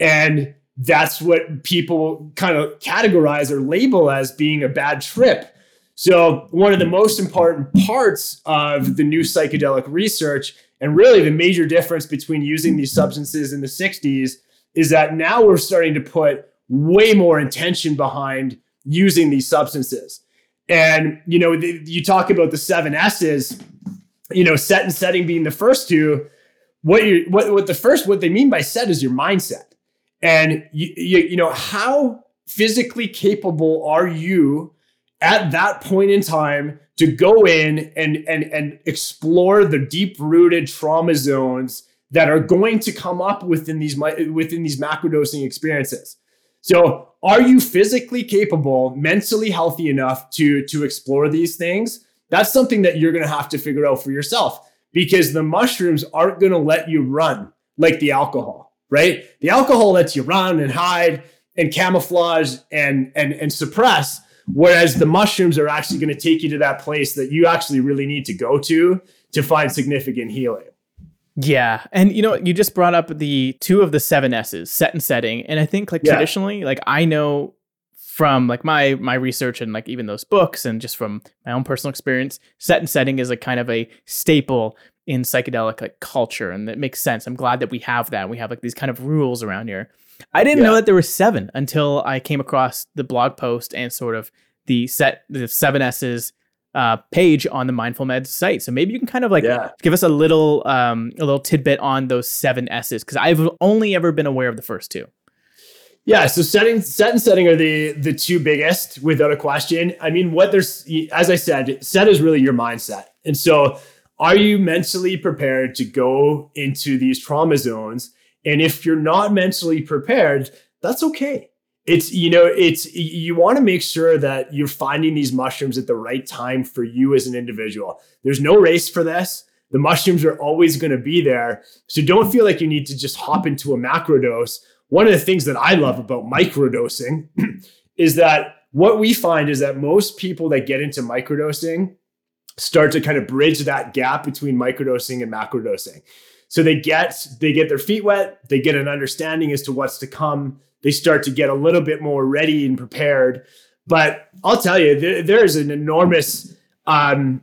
And that's what people kind of categorize or label as being a bad trip. So, one of the most important parts of the new psychedelic research and really, the major difference between using these substances in the 60s is that now we're starting to put way more intention behind using these substances. And, you know, the, you talk about the seven S's, you know, set and setting being the first two. What you what, what the first, what they mean by set is your mindset. And, you, you, you know, how physically capable are you at that point in time to go in and and and explore the deep rooted trauma zones that are going to come up within these within these macrodosing experiences. So, are you physically capable, mentally healthy enough to to explore these things? That's something that you're going to have to figure out for yourself because the mushrooms aren't going to let you run like the alcohol, right? The alcohol lets you run and hide and camouflage and and and suppress Whereas the mushrooms are actually going to take you to that place that you actually really need to go to to find significant healing. Yeah. And you know, you just brought up the two of the seven S's, set and setting. And I think like yeah. traditionally, like I know from like my my research and like even those books and just from my own personal experience, set and setting is a kind of a staple in psychedelic like culture. And it makes sense. I'm glad that we have that. We have like these kind of rules around here. I didn't yeah. know that there were seven until I came across the blog post and sort of the set the seven S's uh, page on the Mindful Meds site. So maybe you can kind of like yeah. give us a little um, a little tidbit on those seven S's because I've only ever been aware of the first two. Yeah, so setting set and setting are the the two biggest without a question. I mean, what there's as I said, set is really your mindset. And so are you mentally prepared to go into these trauma zones and if you're not mentally prepared, that's okay. It's, you know, it's, you want to make sure that you're finding these mushrooms at the right time for you as an individual. There's no race for this. The mushrooms are always going to be there. So don't feel like you need to just hop into a macro dose. One of the things that I love about microdosing is that what we find is that most people that get into microdosing start to kind of bridge that gap between microdosing and macrodosing. So they get they get their feet wet, they get an understanding as to what's to come. They start to get a little bit more ready and prepared. But I'll tell you, there, there is an enormous um,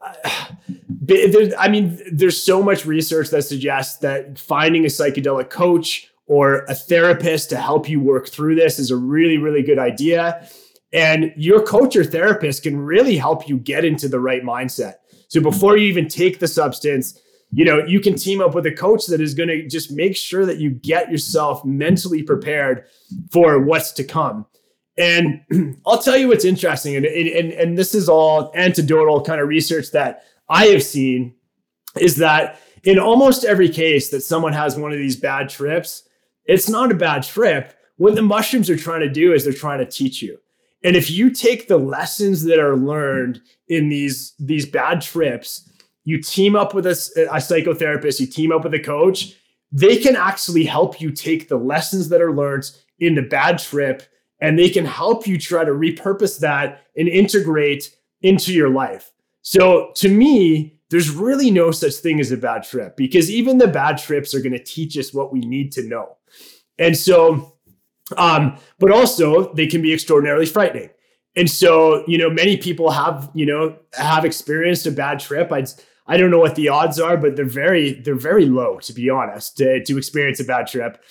I mean, there's so much research that suggests that finding a psychedelic coach or a therapist to help you work through this is a really, really good idea. And your coach or therapist can really help you get into the right mindset. So before you even take the substance, you know, you can team up with a coach that is going to just make sure that you get yourself mentally prepared for what's to come. And I'll tell you what's interesting, and, and, and this is all anecdotal kind of research that I have seen, is that in almost every case that someone has one of these bad trips, it's not a bad trip. What the mushrooms are trying to do is they're trying to teach you. And if you take the lessons that are learned in these, these bad trips you team up with a, a psychotherapist, you team up with a coach, they can actually help you take the lessons that are learned in the bad trip and they can help you try to repurpose that and integrate into your life. So to me, there's really no such thing as a bad trip because even the bad trips are going to teach us what we need to know. And so, um, but also they can be extraordinarily frightening. And so, you know, many people have, you know, have experienced a bad trip. I'd I don't know what the odds are, but they're very they're very low to be honest to, to experience a bad trip.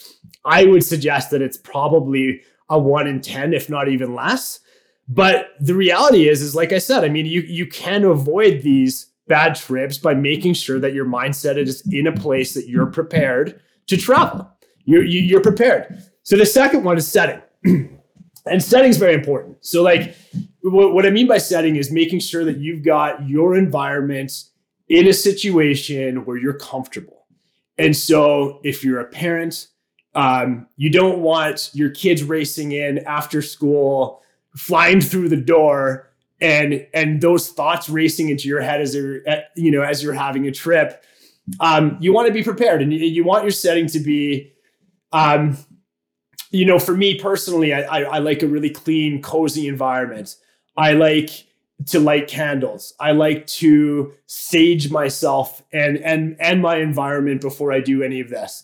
I would suggest that it's probably a one in ten, if not even less. But the reality is, is like I said, I mean, you you can avoid these bad trips by making sure that your mindset is in a place that you're prepared to travel. You're you're prepared. So the second one is setting. and setting is very important. So like what, what I mean by setting is making sure that you've got your environment in a situation where you're comfortable. And so if you're a parent, um, you don't want your kids racing in after school, flying through the door, and and those thoughts racing into your head as you're you know as you're having a trip. Um, you want to be prepared, and you, you want your setting to be, um, you know, for me personally, I, I, I like a really clean, cozy environment. I like to light candles. I like to sage myself and and and my environment before I do any of this.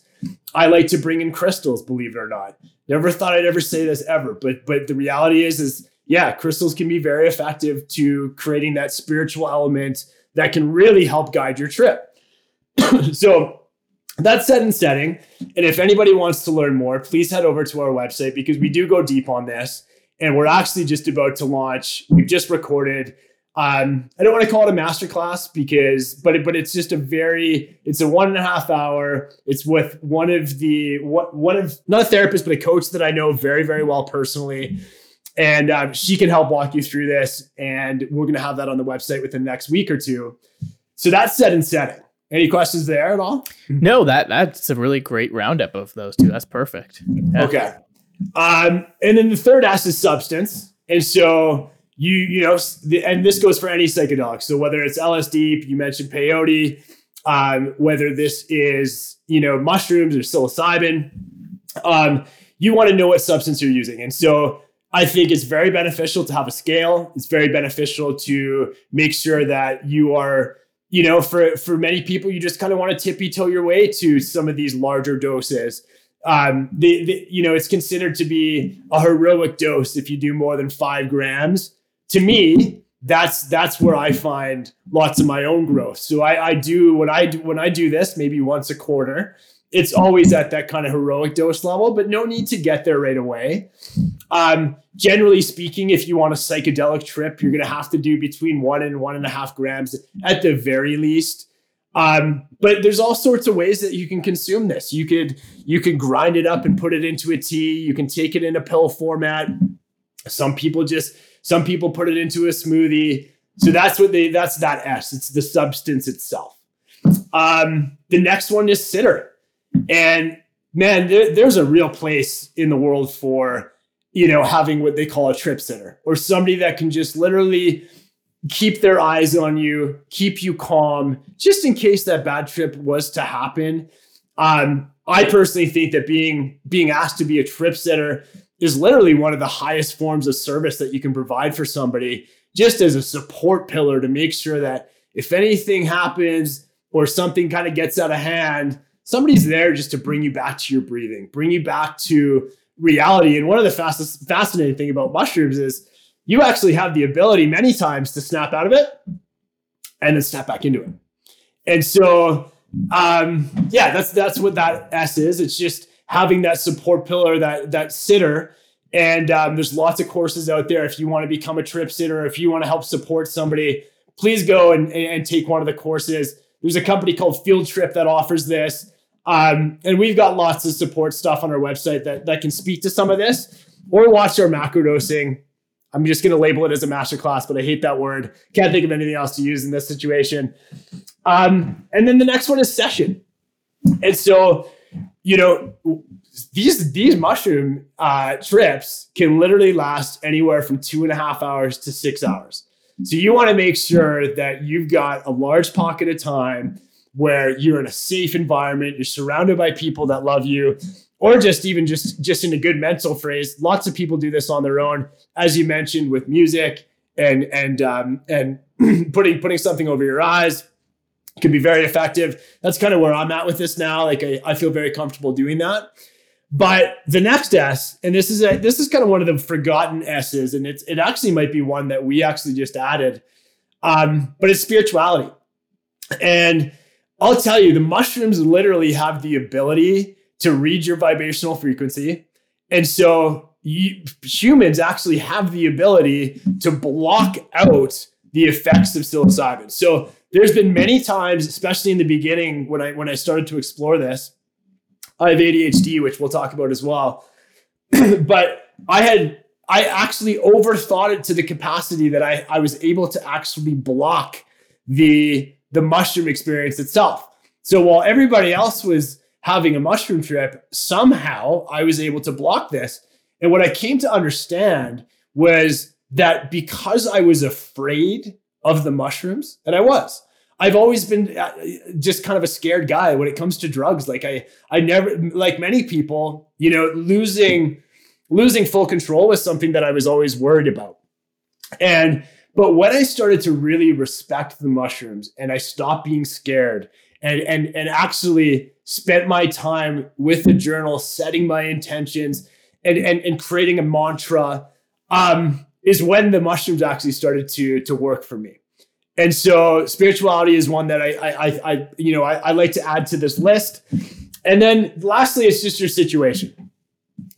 I like to bring in crystals, believe it or not. Never thought I'd ever say this ever, but but the reality is is yeah, crystals can be very effective to creating that spiritual element that can really help guide your trip. so that's set and setting. And if anybody wants to learn more, please head over to our website because we do go deep on this and we're actually just about to launch. We've just recorded. Um, I don't want to call it a masterclass because, but it, but it's just a very, it's a one and a half hour. It's with one of the what one of not a therapist, but a coach that I know very very well personally, and um, she can help walk you through this. And we're gonna have that on the website within the next week or two. So that's set and setting. Any questions there at all? No, that that's a really great roundup of those two. That's perfect. Yeah. Okay. Um, and then the third S is substance. And so you, you know, and this goes for any psychedelic. So whether it's LSD, you mentioned peyote, um, whether this is, you know, mushrooms or psilocybin, um, you want to know what substance you're using. And so I think it's very beneficial to have a scale. It's very beneficial to make sure that you are, you know, for for many people, you just kind of want to tippy toe your way to some of these larger doses um, the, the, you know, it's considered to be a heroic dose if you do more than five grams. To me, that's that's where I find lots of my own growth. So I, I do when I do when I do this maybe once a quarter. It's always at that kind of heroic dose level, but no need to get there right away. Um, generally speaking, if you want a psychedelic trip, you're going to have to do between one and one and a half grams at the very least. Um, but there's all sorts of ways that you can consume this. You could you could grind it up and put it into a tea. You can take it in a pill format. Some people just some people put it into a smoothie. So that's what they that's that S. It's the substance itself. Um, the next one is sitter, and man, there, there's a real place in the world for you know having what they call a trip sitter or somebody that can just literally keep their eyes on you, keep you calm, just in case that bad trip was to happen. Um, I personally think that being being asked to be a trip sitter is literally one of the highest forms of service that you can provide for somebody, just as a support pillar to make sure that if anything happens or something kind of gets out of hand, somebody's there just to bring you back to your breathing, bring you back to reality. And one of the fastest fascinating thing about mushrooms is you actually have the ability many times to snap out of it and then snap back into it. And so, um, yeah, that's that's what that S is. It's just having that support pillar, that that sitter. And um, there's lots of courses out there if you want to become a trip sitter, if you want to help support somebody. please go and, and take one of the courses. There's a company called Field Trip that offers this. Um, and we've got lots of support stuff on our website that, that can speak to some of this or watch our macro dosing. I'm just going to label it as a masterclass, but I hate that word. Can't think of anything else to use in this situation. Um, and then the next one is session. And so, you know, these these mushroom uh, trips can literally last anywhere from two and a half hours to six hours. So you want to make sure that you've got a large pocket of time where you're in a safe environment, you're surrounded by people that love you, or just even just just in a good mental phrase. Lots of people do this on their own, as you mentioned, with music and and um, and putting putting something over your eyes can be very effective. That's kind of where I'm at with this now. Like I, I feel very comfortable doing that. But the next S, and this is a this is kind of one of the forgotten S's, and it's it actually might be one that we actually just added. Um, but it's spirituality. And I'll tell you, the mushrooms literally have the ability to read your vibrational frequency. And so you, humans actually have the ability to block out the effects of psilocybin. So there's been many times, especially in the beginning when I when I started to explore this, I have ADHD, which we'll talk about as well. but I had I actually overthought it to the capacity that I, I was able to actually block the the mushroom experience itself. So while everybody else was having a mushroom trip, somehow I was able to block this. And what I came to understand was that because I was afraid of the mushrooms, and I was, I've always been uh, just kind of a scared guy when it comes to drugs. Like I, I never, like many people, you know, losing, losing full control was something that I was always worried about. And, but when I started to really respect the mushrooms and I stopped being scared and, and, and actually spent my time with the journal, setting my intentions and, and, and creating a mantra, um, is when the mushrooms actually started to, to work for me. And so spirituality is one that I, I, I, you know, I, I like to add to this list. And then lastly, it's just your situation.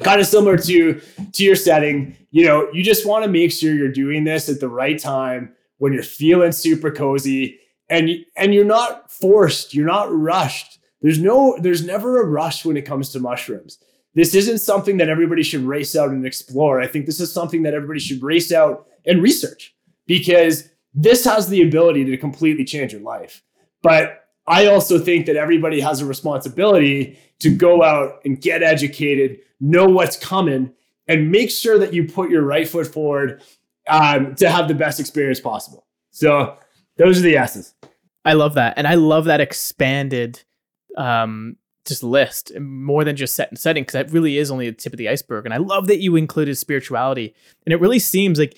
Kind of similar to to your setting. You know, you just want to make sure you're doing this at the right time when you're feeling super cozy and and you're not forced, you're not rushed. There's no there's never a rush when it comes to mushrooms. This isn't something that everybody should race out and explore. I think this is something that everybody should race out and research because this has the ability to completely change your life. But I also think that everybody has a responsibility to go out and get educated, know what's coming, and make sure that you put your right foot forward um, to have the best experience possible. So those are the S's. I love that, and I love that expanded um, just list more than just set and setting because that really is only the tip of the iceberg. And I love that you included spirituality, and it really seems like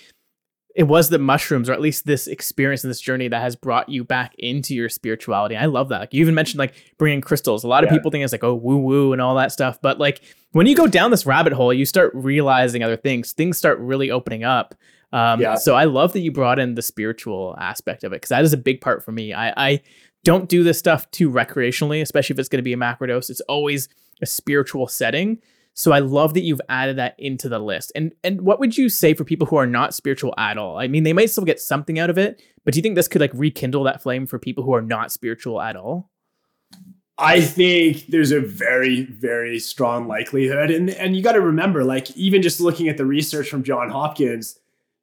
it was the mushrooms or at least this experience and this journey that has brought you back into your spirituality. I love that. Like you even mentioned like bringing crystals. A lot of yeah. people think it's like oh woo woo and all that stuff, but like when you go down this rabbit hole, you start realizing other things. Things start really opening up. Um, yeah. So I love that you brought in the spiritual aspect of it because that is a big part for me. I, I don't do this stuff too recreationally, especially if it's going to be a macrodose. It's always a spiritual setting. So I love that you've added that into the list. And and what would you say for people who are not spiritual at all? I mean, they might still get something out of it, but do you think this could like rekindle that flame for people who are not spiritual at all? I think there's a very, very strong likelihood. And, and you got to remember, like, even just looking at the research from John Hopkins,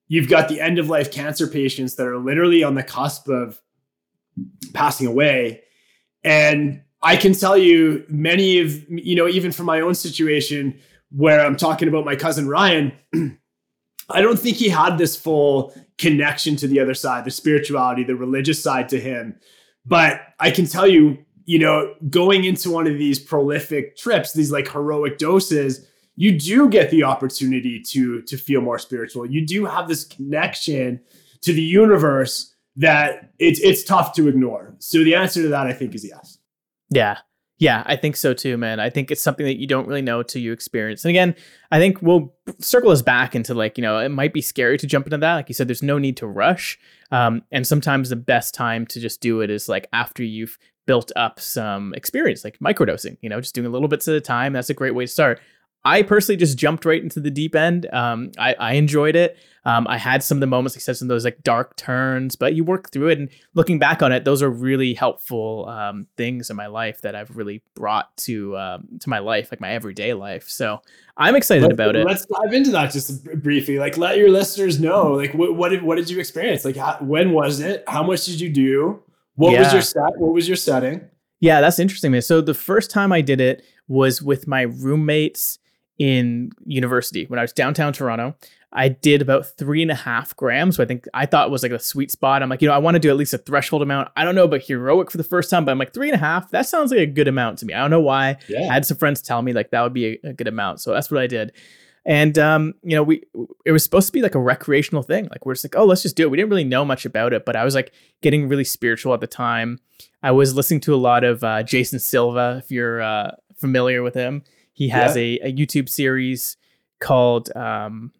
you've got the end of life cancer patients that are literally on the cusp of passing away. And I can tell you many of, you know, even from my own situation where I'm talking about my cousin Ryan, I don't think he had this full connection to the other side, the spirituality, the religious side to him. But I can tell you, you know, going into one of these prolific trips, these like heroic doses, you do get the opportunity to to feel more spiritual. You do have this connection to the universe that it's it's tough to ignore. So the answer to that I think is yes. Yeah. Yeah, I think so too, man. I think it's something that you don't really know till you experience. And again, I think we'll circle us back into like, you know, it might be scary to jump into that. Like you said, there's no need to rush. Um, and sometimes the best time to just do it is like after you've built up some experience, like microdosing, you know, just doing a little bits at a time. That's a great way to start. I personally just jumped right into the deep end. Um, I, I enjoyed it. Um, I had some of the moments, like said, some of those like dark turns, but you work through it. And looking back on it, those are really helpful um, things in my life that I've really brought to um, to my life, like my everyday life. So I'm excited let's, about it. Let's dive into that just briefly. Like, let your listeners know, like, what what did what did you experience? Like, how, when was it? How much did you do? What yeah. was your set? What was your setting? Yeah, that's interesting, man. So the first time I did it was with my roommates in university when I was downtown Toronto. I did about three and a half grams. So I think I thought was like a sweet spot. I'm like, you know, I want to do at least a threshold amount. I don't know about heroic for the first time, but I'm like three and a half. That sounds like a good amount to me. I don't know why. Yeah. I had some friends tell me like that would be a, a good amount. So that's what I did. And um, you know, we it was supposed to be like a recreational thing. Like we're just like, oh, let's just do it. We didn't really know much about it, but I was like getting really spiritual at the time. I was listening to a lot of uh, Jason Silva, if you're uh, familiar with him. He has yeah. a, a YouTube series called um,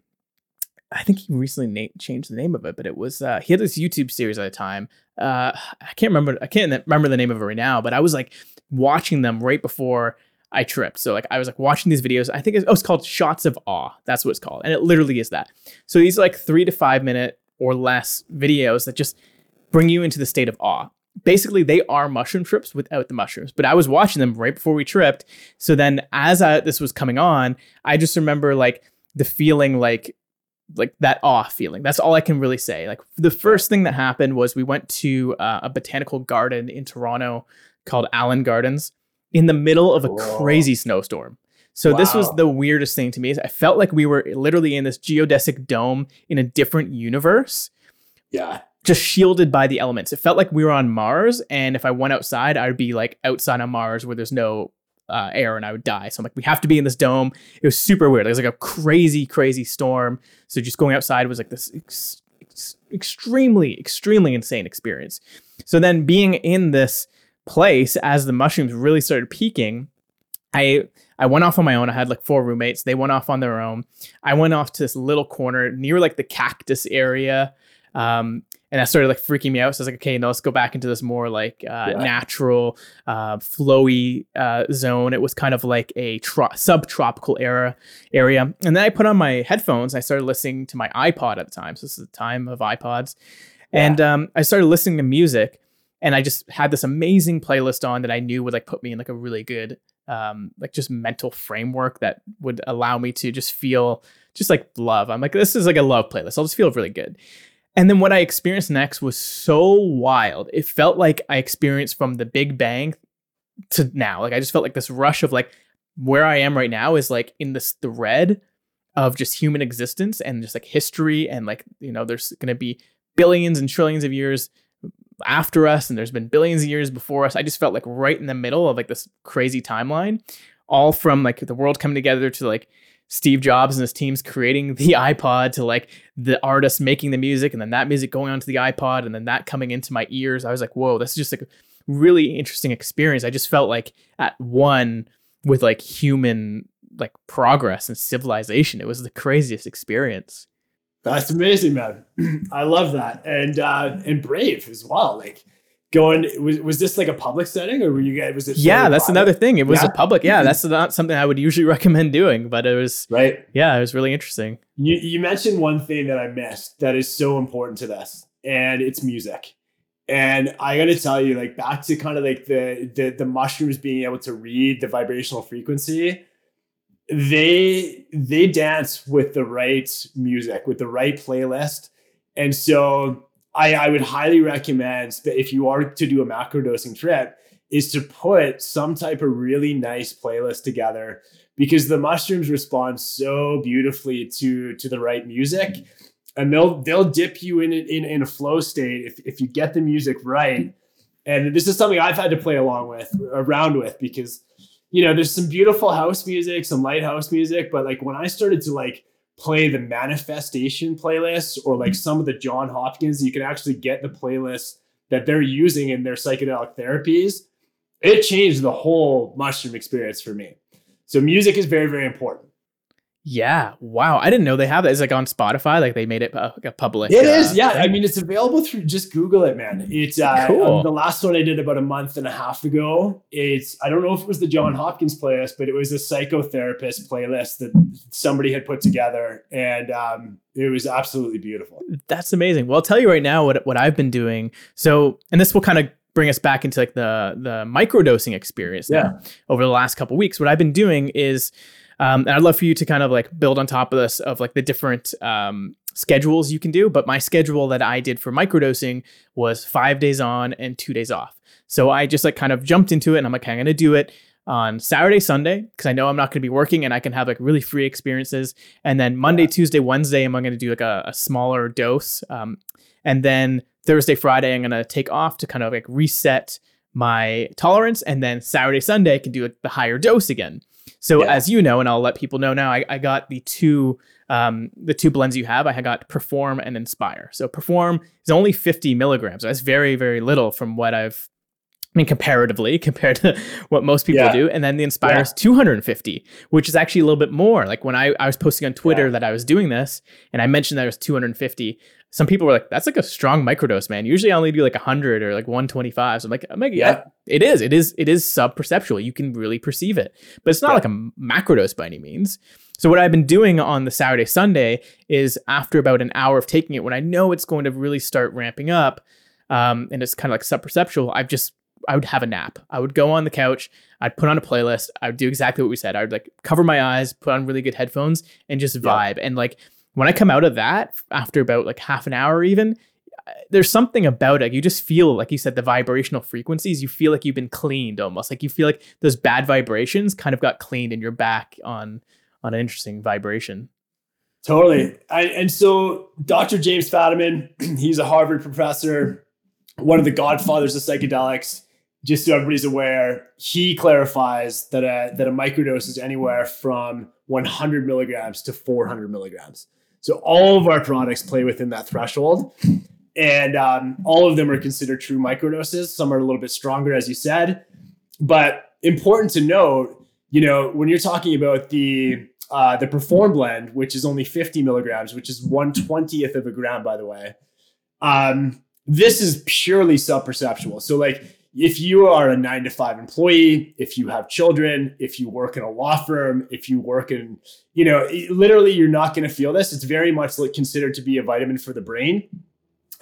I think he recently na- changed the name of it, but it was uh, he had this YouTube series at the time. Uh, I can't remember I can't remember the name of it right now, but I was like watching them right before I tripped. So like I was like watching these videos. I think it's, oh, it's called Shots of Awe. That's what it's called, and it literally is that. So these are like three to five minute or less videos that just bring you into the state of awe basically they are mushroom trips without the mushrooms but i was watching them right before we tripped so then as I, this was coming on i just remember like the feeling like like that awe feeling that's all i can really say like the first thing that happened was we went to uh, a botanical garden in toronto called Allan Gardens in the middle of a Whoa. crazy snowstorm so wow. this was the weirdest thing to me. I felt like we were literally in this geodesic dome in a different universe. Yeah just shielded by the elements. It felt like we were on Mars, and if I went outside, I'd be like outside on Mars where there's no uh, air and I would die. So I'm like, we have to be in this dome. It was super weird. It was like a crazy, crazy storm. So just going outside was like this ex- ex- extremely, extremely insane experience. So then being in this place as the mushrooms really started peaking, I I went off on my own. I had like four roommates. They went off on their own. I went off to this little corner near like the cactus area. Um, and that started like freaking me out. So I was like, okay, no, let's go back into this more like uh, yeah. natural, uh, flowy uh, zone. It was kind of like a tro- subtropical era area. And then I put on my headphones. I started listening to my iPod at the time. So this is the time of iPods, yeah. and um, I started listening to music. And I just had this amazing playlist on that I knew would like put me in like a really good, um, like just mental framework that would allow me to just feel just like love. I'm like, this is like a love playlist. I'll just feel really good. And then what I experienced next was so wild. It felt like I experienced from the Big Bang to now. Like I just felt like this rush of like where I am right now is like in this thread of just human existence and just like history and like you know there's going to be billions and trillions of years after us and there's been billions of years before us. I just felt like right in the middle of like this crazy timeline all from like the world coming together to like Steve Jobs and his teams creating the iPod to like the artist making the music and then that music going onto the iPod and then that coming into my ears. I was like, whoa, this is just like a really interesting experience. I just felt like at one with like human like progress and civilization. It was the craziest experience. That's amazing, man. I love that. And uh and brave as well. Like going was, was this like a public setting or were you guys was it yeah that's private? another thing it was yeah. a public yeah mm-hmm. that's not something i would usually recommend doing but it was right yeah it was really interesting you, you mentioned one thing that i missed that is so important to this and it's music and i gotta tell you like back to kind of like the the, the mushrooms being able to read the vibrational frequency they they dance with the right music with the right playlist and so I, I would highly recommend that if you are to do a macro dosing trip, is to put some type of really nice playlist together because the mushrooms respond so beautifully to to the right music. And they'll they'll dip you in in, in a flow state if, if you get the music right. And this is something i've had to play along with around with because you know there's some beautiful house music some light house music but like when i started to like play the manifestation playlist or like mm-hmm. some of the John Hopkins, you can actually get the playlist that they're using in their psychedelic therapies. It changed the whole mushroom experience for me. So music is very, very important. Yeah. Wow. I didn't know they have that. It's like on Spotify. Like they made it uh, a public. It uh, is. Yeah. Thing. I mean, it's available through. Just Google it, man. It's uh, cool. the last one I did about a month and a half ago. It's I don't know if it was the John Hopkins playlist, but it was a psychotherapist playlist that somebody had put together, and um, it was absolutely beautiful. That's amazing. Well, I'll tell you right now what what I've been doing. So, and this will kind of bring us back into like the the microdosing experience. Yeah. Now. Over the last couple weeks, what I've been doing is um, and I'd love for you to kind of like build on top of this of like the different um, schedules you can do. But my schedule that I did for microdosing was five days on and two days off. So I just like kind of jumped into it and I'm like, okay, I'm going to do it on Saturday, Sunday, because I know I'm not going to be working and I can have like really free experiences. And then Monday, yeah. Tuesday, Wednesday, am I'm going to do like a, a smaller dose. Um, and then Thursday, Friday, I'm going to take off to kind of like reset my tolerance. And then Saturday, Sunday, I can do like the higher dose again. So yeah. as you know, and I'll let people know now, I, I got the two um, the two blends you have. I got Perform and Inspire. So Perform is only 50 milligrams. So that's very very little from what I've I mean, comparatively, compared to what most people yeah. do. And then the Inspire yeah. is 250, which is actually a little bit more. Like when I, I was posting on Twitter yeah. that I was doing this and I mentioned that it was 250, some people were like, that's like a strong microdose, man. Usually I only do like 100 or like 125. So I'm like, I'm like, yeah, it is. It is. It is sub perceptual. You can really perceive it, but it's not like a macrodose by any means. So what I've been doing on the Saturday, Sunday is after about an hour of taking it, when I know it's going to really start ramping up, um, and it's kind of like sub perceptual, I've just I would have a nap. I would go on the couch. I'd put on a playlist. I would do exactly what we said. I would like cover my eyes, put on really good headphones, and just vibe. Yeah. And like when I come out of that after about like half an hour, even uh, there's something about it. You just feel like you said the vibrational frequencies. You feel like you've been cleaned almost. Like you feel like those bad vibrations kind of got cleaned, and you're back on on an interesting vibration. Totally. I, and so Dr. James Fadiman, he's a Harvard professor, one of the godfathers of psychedelics. Just so everybody's aware, he clarifies that a that a microdose is anywhere from 100 milligrams to 400 milligrams. So all of our products play within that threshold. And um, all of them are considered true microdoses. Some are a little bit stronger, as you said. But important to note, you know, when you're talking about the uh, the Perform blend, which is only 50 milligrams, which is 120th of a gram, by the way, um, this is purely sub-perceptual. So like if you are a nine to five employee, if you have children, if you work in a law firm, if you work in, you know, literally you're not going to feel this. It's very much considered to be a vitamin for the brain.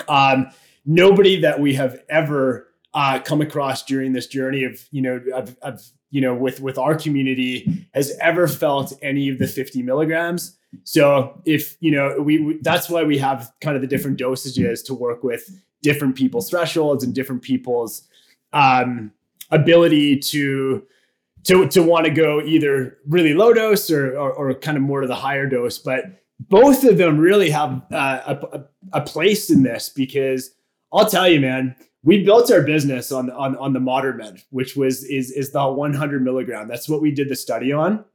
Um, nobody that we have ever uh, come across during this journey of, you know, of, of, you know, with with our community has ever felt any of the 50 milligrams. So if you know, we, we that's why we have kind of the different dosages to work with different people's thresholds and different people's um, ability to to to want to go either really low dose or, or, or kind of more to the higher dose. But both of them really have uh, a, a place in this because I'll tell you, man, we built our business on on on the modern med, which was is is the 100 milligram. That's what we did the study on.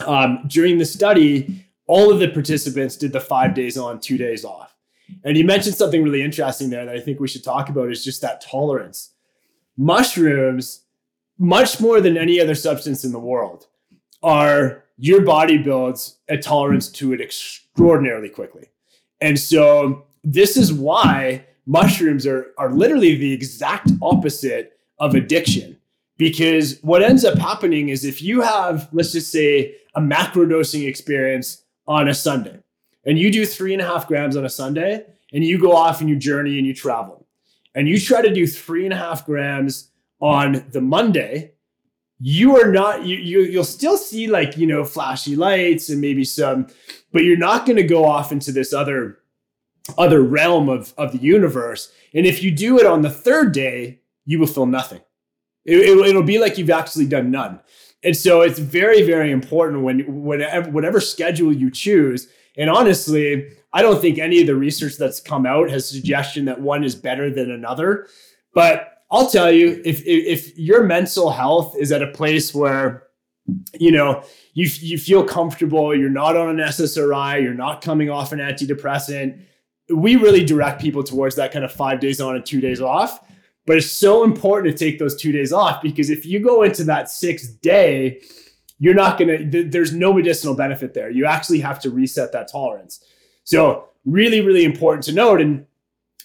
Um, during the study, all of the participants did the five days on, two days off. And you mentioned something really interesting there that I think we should talk about is just that tolerance mushrooms, much more than any other substance in the world, are your body builds a tolerance to it extraordinarily quickly. And so this is why mushrooms are, are literally the exact opposite of addiction. Because what ends up happening is if you have, let's just say, a macrodosing experience on a Sunday, and you do three and a half grams on a Sunday, and you go off and you journey and you travel, and you try to do three and a half grams on the Monday, you are not you, you you'll still see like you know flashy lights and maybe some, but you're not going to go off into this other other realm of of the universe. And if you do it on the third day, you will feel nothing. It, it, it'll be like you've actually done none. And so it's very, very important when whatever whatever schedule you choose. And honestly, I don't think any of the research that's come out has suggestion that one is better than another. But I'll tell you, if if your mental health is at a place where you know you you feel comfortable, you're not on an SSRI, you're not coming off an antidepressant, we really direct people towards that kind of five days on and two days off. But it's so important to take those two days off because if you go into that sixth day you're not to, th- there's no medicinal benefit there. You actually have to reset that tolerance. So, really, really important to note. And,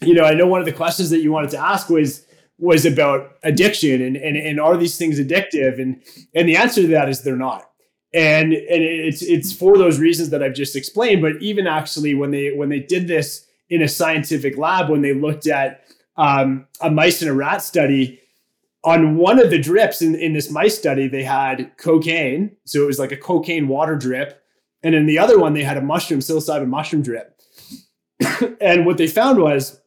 you know, I know one of the questions that you wanted to ask was, was about addiction and, and, and are these things addictive? And, and the answer to that is they're not. And, and it's, it's for those reasons that I've just explained. But even actually when they, when they did this in a scientific lab, when they looked at um, a mice and a rat study, on one of the drips in, in this mice study, they had cocaine. So it was like a cocaine water drip. And in the other one, they had a mushroom, psilocybin mushroom drip. and what they found was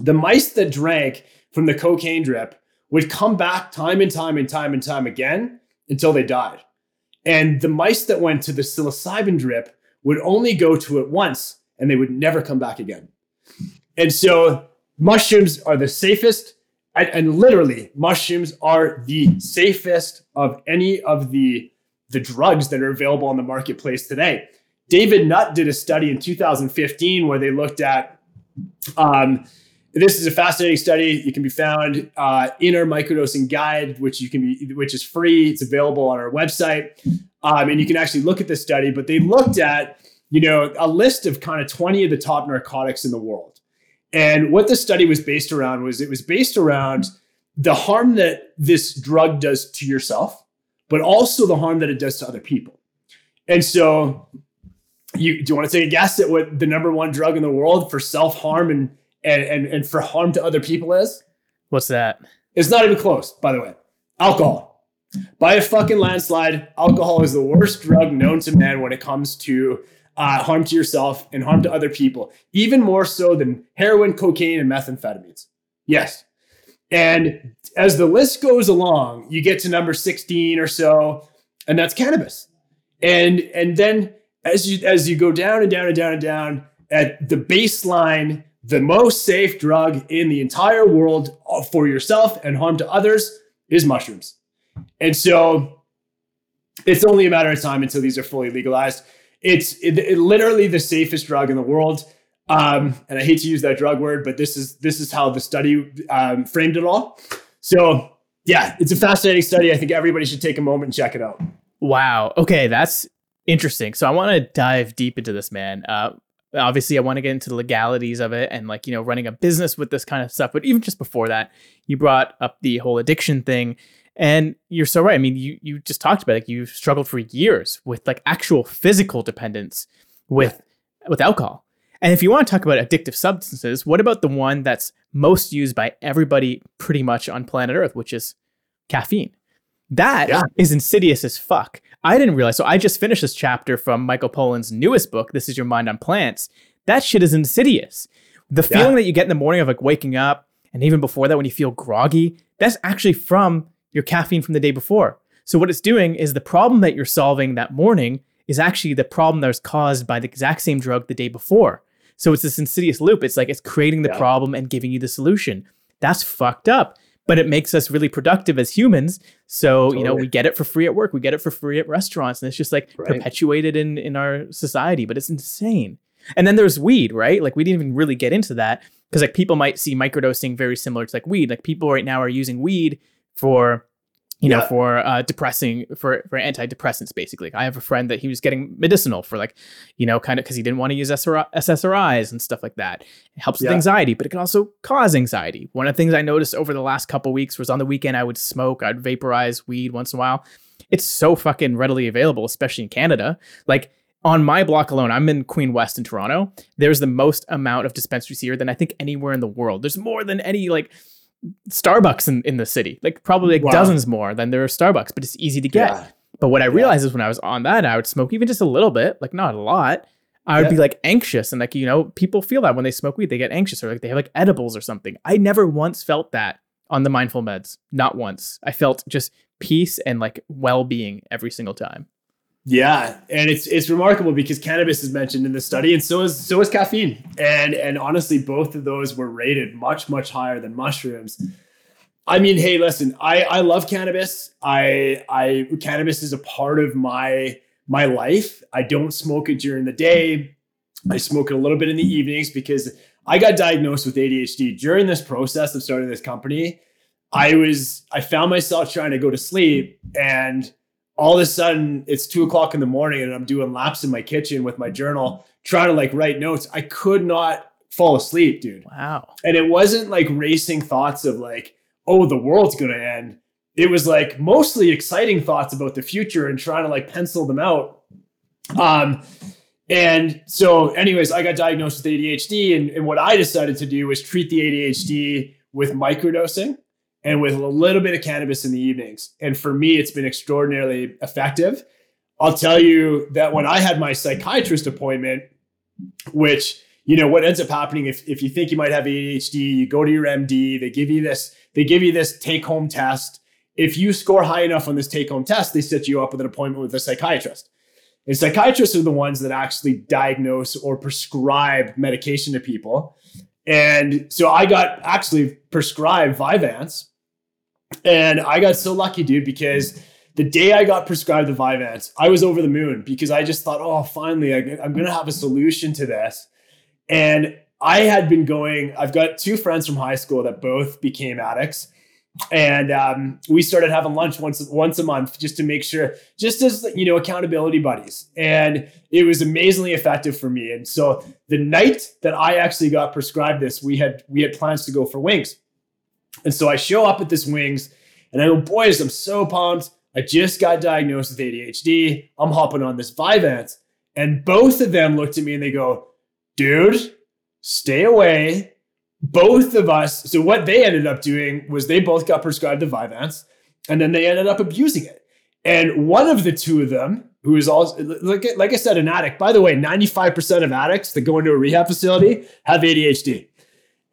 the mice that drank from the cocaine drip would come back time and time and time and time again until they died. And the mice that went to the psilocybin drip would only go to it once and they would never come back again. And so mushrooms are the safest and, and literally mushrooms are the safest of any of the the drugs that are available on the marketplace today. David Nutt did a study in 2015 where they looked at. Um, this is a fascinating study. You can be found uh, in our microdosing guide, which you can be, which is free. It's available on our website, um, and you can actually look at this study. But they looked at, you know, a list of kind of 20 of the top narcotics in the world, and what the study was based around was it was based around the harm that this drug does to yourself, but also the harm that it does to other people. And so, you do you want to take a guess at what the number one drug in the world for self harm and, and and and for harm to other people is? What's that? It's not even close, by the way. Alcohol. By a fucking landslide, alcohol is the worst drug known to man when it comes to uh, harm to yourself and harm to other people, even more so than heroin, cocaine, and methamphetamines. Yes. And as the list goes along, you get to number 16 or so, and that's cannabis. And and then as you as you go down and down and down and down at the baseline, the most safe drug in the entire world uh, for yourself and harm to others is mushrooms. And so it's only a matter of time until these are fully legalized. It's it, it, literally the safest drug in the world. Um, and I hate to use that drug word, but this is this is how the study um, framed it all. So yeah, it's a fascinating study. I think everybody should take a moment and check it out. Wow. Okay, that's interesting. So I want to dive deep into this, man. Uh, obviously, I want to get into the legalities of it and like you know running a business with this kind of stuff. But even just before that, you brought up the whole addiction thing. And you're so right. I mean, you you just talked about it. Like you've struggled for years with like actual physical dependence with with alcohol. And if you want to talk about addictive substances, what about the one that's most used by everybody pretty much on planet Earth, which is caffeine? That yeah. is insidious as fuck. I didn't realize. So I just finished this chapter from Michael Pollan's newest book, This Is Your Mind on Plants. That shit is insidious. The feeling that you get in the morning of like waking up, and even before that when you feel groggy, that's actually from your caffeine from the day before. So what it's doing is the problem that you're solving that morning is actually the problem that was caused by the exact same drug the day before. So it's this insidious loop. It's like it's creating the yeah. problem and giving you the solution. That's fucked up. But it makes us really productive as humans. So, totally. you know, we get it for free at work, we get it for free at restaurants, and it's just like right. perpetuated in in our society, but it's insane. And then there's weed, right? Like we didn't even really get into that because like people might see microdosing very similar to like weed. Like people right now are using weed for you know, for uh, depressing for for antidepressants. Basically, I have a friend that he was getting medicinal for like, you know, kind of because he didn't want to use SSRIs and stuff like that. It helps yeah. with anxiety, but it can also cause anxiety. One of the things I noticed over the last couple weeks was on the weekend I would smoke, I'd vaporize weed once in a while. It's so fucking readily available, especially in Canada. Like on my block alone, I'm in Queen West in Toronto. There's the most amount of dispensaries here than I think anywhere in the world. There's more than any like Starbucks in, in the city, like probably like wow. dozens more than there are Starbucks, but it's easy to get. Yeah. But what I realized yeah. is when I was on that, I would smoke even just a little bit, like not a lot. I would yeah. be like anxious, and like you know, people feel that when they smoke weed, they get anxious or like they have like edibles or something. I never once felt that on the mindful meds, not once. I felt just peace and like well being every single time. Yeah, and it's it's remarkable because cannabis is mentioned in the study, and so is so is caffeine, and and honestly, both of those were rated much much higher than mushrooms. I mean, hey, listen, I I love cannabis. I I cannabis is a part of my my life. I don't smoke it during the day. I smoke it a little bit in the evenings because I got diagnosed with ADHD during this process of starting this company. I was I found myself trying to go to sleep and all of a sudden it's two o'clock in the morning and I'm doing laps in my kitchen with my journal, trying to like write notes. I could not fall asleep, dude. Wow. And it wasn't like racing thoughts of like, oh, the world's going to end. It was like mostly exciting thoughts about the future and trying to like pencil them out. Um, and so, anyways, I got diagnosed with ADHD. And, and what I decided to do was treat the ADHD with microdosing and with a little bit of cannabis in the evenings. And for me, it's been extraordinarily effective. I'll tell you that when I had my psychiatrist appointment, which you know what ends up happening if, if you think you might have ADHD, you go to your MD, they give you this, they give you this take-home test. If you score high enough on this take-home test, they set you up with an appointment with a psychiatrist. And psychiatrists are the ones that actually diagnose or prescribe medication to people. And so I got actually prescribed Vyvanse. And I got so lucky, dude, because the day I got prescribed the Vyvanse, I was over the moon because I just thought, oh, finally, I'm going to have a solution to this. And I had been going, I've got two friends from high school that both became addicts. And um, we started having lunch once once a month just to make sure, just as you know, accountability buddies. And it was amazingly effective for me. And so the night that I actually got prescribed this, we had we had plans to go for wings. And so I show up at this wings, and I go, boys, I'm so pumped. I just got diagnosed with ADHD. I'm hopping on this Vyvanse. And both of them looked at me and they go, dude, stay away. Both of us. So what they ended up doing was they both got prescribed the Vyvanse, and then they ended up abusing it. And one of the two of them, who is also like, like I said, an addict. By the way, 95% of addicts that go into a rehab facility have ADHD.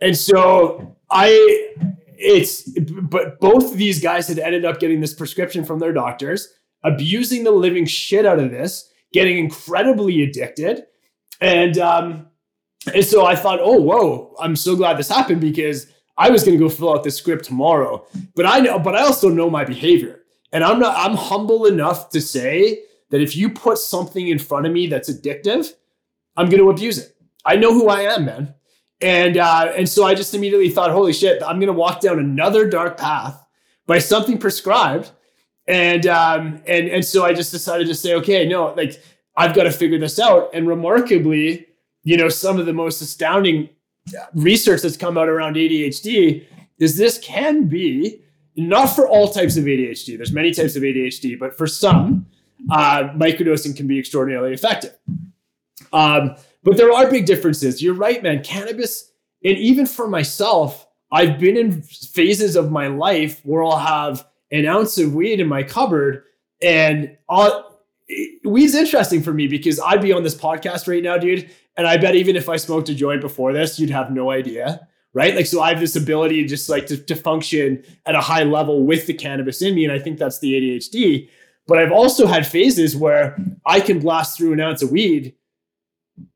And so I it's but both of these guys had ended up getting this prescription from their doctors, abusing the living shit out of this, getting incredibly addicted. And um, and so I thought, oh, whoa, I'm so glad this happened because I was going to go fill out this script tomorrow. But I know, but I also know my behavior. And I'm not, I'm humble enough to say that if you put something in front of me that's addictive, I'm going to abuse it. I know who I am, man. And uh, and so I just immediately thought, holy shit, I'm to walk down another dark path by something prescribed. And um, and and so I just decided to say, okay, no, like I've got to figure this out. And remarkably, you know, some of the most astounding research that's come out around ADHD is this can be not for all types of ADHD. There's many types of ADHD, but for some, uh, microdosing can be extraordinarily effective. Um, but there are big differences. You're right, man. Cannabis, and even for myself, I've been in phases of my life where I'll have an ounce of weed in my cupboard, and I'll, weed's interesting for me because I'd be on this podcast right now, dude, and I bet even if I smoked a joint before this, you'd have no idea. Right. Like, so I have this ability just like to, to function at a high level with the cannabis in me. And I think that's the ADHD. But I've also had phases where I can blast through an ounce of weed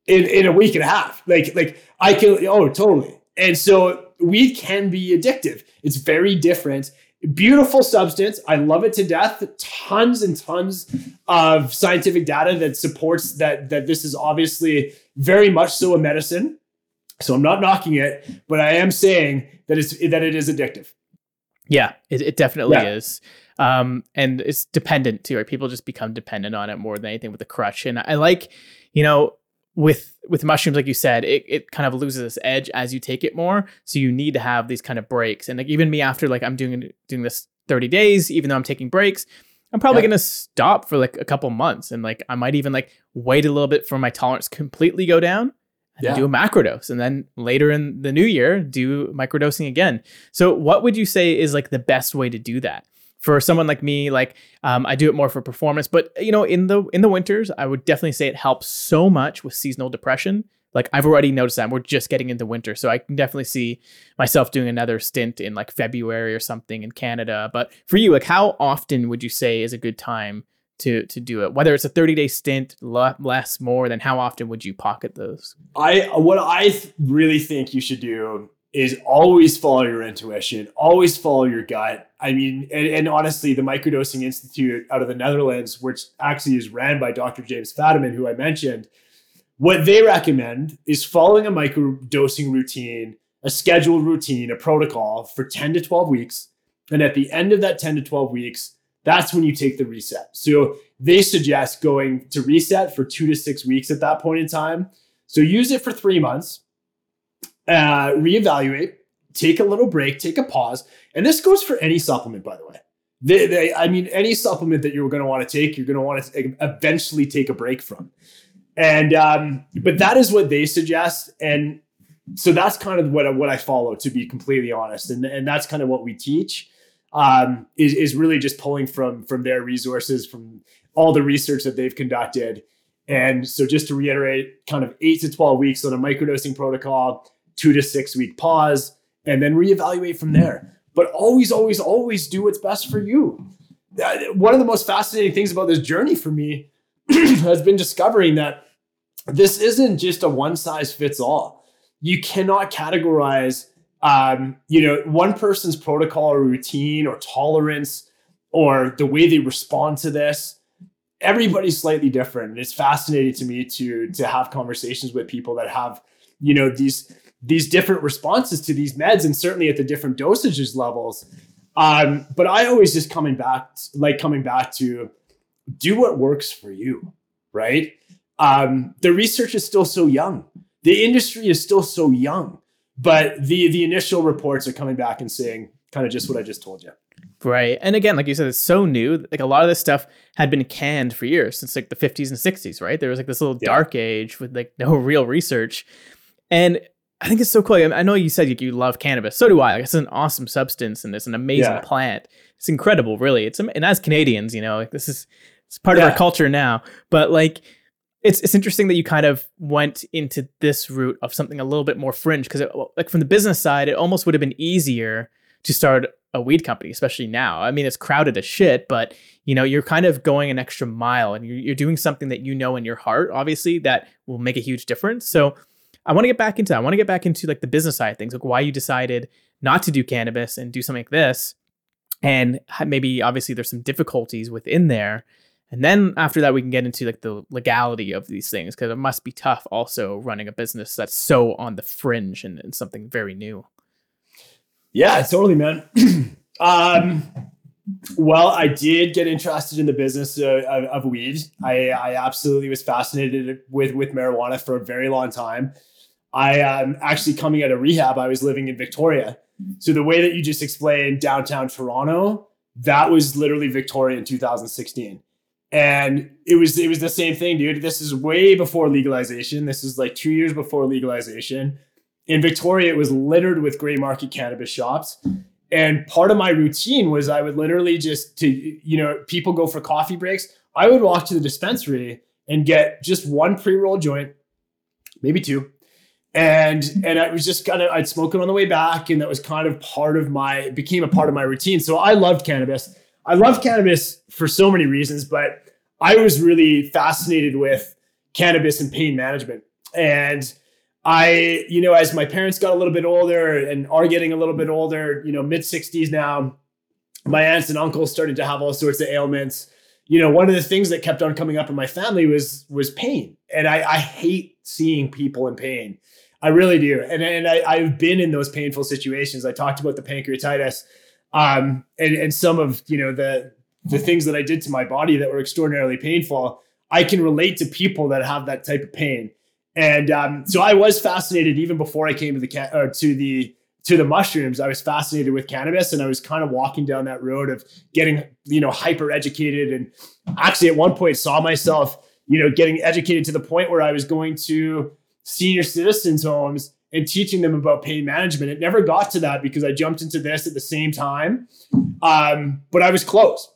in, in a week and a half. Like, like I can, oh, totally. And so weed can be addictive. It's very different beautiful substance. I love it to death. Tons and tons of scientific data that supports that that this is obviously very much so a medicine. So I'm not knocking it, but I am saying that it's that it is addictive. Yeah, it, it definitely yeah. is. Um, and it's dependent too. Right? People just become dependent on it more than anything with the crutch. And I like, you know, with with mushrooms, like you said, it, it kind of loses its edge as you take it more. So you need to have these kind of breaks. And like even me after like I'm doing doing this 30 days, even though I'm taking breaks, I'm probably gonna stop for like a couple months. And like I might even like wait a little bit for my tolerance completely go down and yeah. do a macrodose. And then later in the new year, do microdosing again. So what would you say is like the best way to do that? For someone like me like um, i do it more for performance but you know in the in the winters i would definitely say it helps so much with seasonal depression. Like i've already noticed that we're just getting into winter so i can definitely see myself doing another stint in like february or something in canada but for you like how often would you say is a good time to to do it? Whether it's a 30 day stint less more than how often would you pocket those? I what i really think you should do is always follow your intuition, always follow your gut. I mean, and, and, honestly, the Microdosing Institute out of the Netherlands, which actually is ran by Dr. James Fadiman, who I mentioned, what they recommend is following a microdosing routine, a scheduled routine, a protocol for 10 to 12 weeks. And at the end of that 10 to 12 weeks, that's when you take the reset. So they suggest going to reset for two to six weeks at that point in time. So use it for three months, uh, reevaluate, take a little break, take a pause. And this goes for any supplement, by the way. They, they, I mean, any supplement that you're going to want to take, you're going to want to eventually take a break from. And um, but that is what they suggest, and so that's kind of what what I follow, to be completely honest, and and that's kind of what we teach. Um, is is really just pulling from from their resources, from all the research that they've conducted. And so, just to reiterate, kind of eight to twelve weeks on a microdosing protocol, two to six week pause, and then reevaluate from there. But always, always, always do what's best for you. One of the most fascinating things about this journey for me has been discovering that this isn't just a one size fits all. You cannot categorize, um, you know, one person's protocol or routine or tolerance or the way they respond to this. Everybody's slightly different. And it's fascinating to me to to have conversations with people that have, you know, these these different responses to these meds and certainly at the different dosages levels. Um, but I always just coming back, like coming back to do what works for you, right? Um, the research is still so young. The industry is still so young, but the the initial reports are coming back and saying kind of just what I just told you. Right. And again, like you said, it's so new. Like a lot of this stuff had been canned for years since like the 50s and 60s, right? There was like this little yeah. dark age with like no real research. And I think it's so cool. I know you said you love cannabis. So do I. Like, it's an awesome substance and it's an amazing yeah. plant. It's incredible, really. It's and as Canadians, you know, like this is it's part yeah. of our culture now. But like, it's it's interesting that you kind of went into this route of something a little bit more fringe because like from the business side, it almost would have been easier to start a weed company, especially now. I mean, it's crowded as shit, but you know, you're kind of going an extra mile and you're, you're doing something that you know in your heart, obviously, that will make a huge difference. So I want to get back into I want to get back into like the business side of things, like why you decided not to do cannabis and do something like this. And maybe obviously there's some difficulties within there. And then after that, we can get into like the legality of these things because it must be tough also running a business that's so on the fringe and, and something very new. Yeah, totally, man. um, well, I did get interested in the business uh, of, of, weed. I, I absolutely was fascinated with with marijuana for a very long time. I am actually coming out of rehab, I was living in Victoria. So the way that you just explained downtown Toronto, that was literally Victoria in 2016. And it was it was the same thing, dude. This is way before legalization. This is like two years before legalization. In Victoria, it was littered with gray market cannabis shops. And part of my routine was I would literally just to you know people go for coffee breaks. I would walk to the dispensary and get just one pre roll joint, maybe two, and and I was just kind of I'd smoke it on the way back, and that was kind of part of my became a part of my routine. So I loved cannabis. I love cannabis for so many reasons, but I was really fascinated with cannabis and pain management. And I, you know, as my parents got a little bit older and are getting a little bit older, you know, mid 60s now, my aunts and uncles started to have all sorts of ailments. You know, one of the things that kept on coming up in my family was was pain. And I, I hate seeing people in pain. I really do. And, and I, I've been in those painful situations. I talked about the pancreatitis um, and and some of you know the the things that I did to my body that were extraordinarily painful. I can relate to people that have that type of pain, and um, so I was fascinated even before I came to the or to the to the mushrooms. I was fascinated with cannabis, and I was kind of walking down that road of getting you know hyper educated, and actually at one point saw myself you know getting educated to the point where I was going to senior citizens homes and teaching them about pain management. It never got to that because I jumped into this at the same time. Um, but I was close.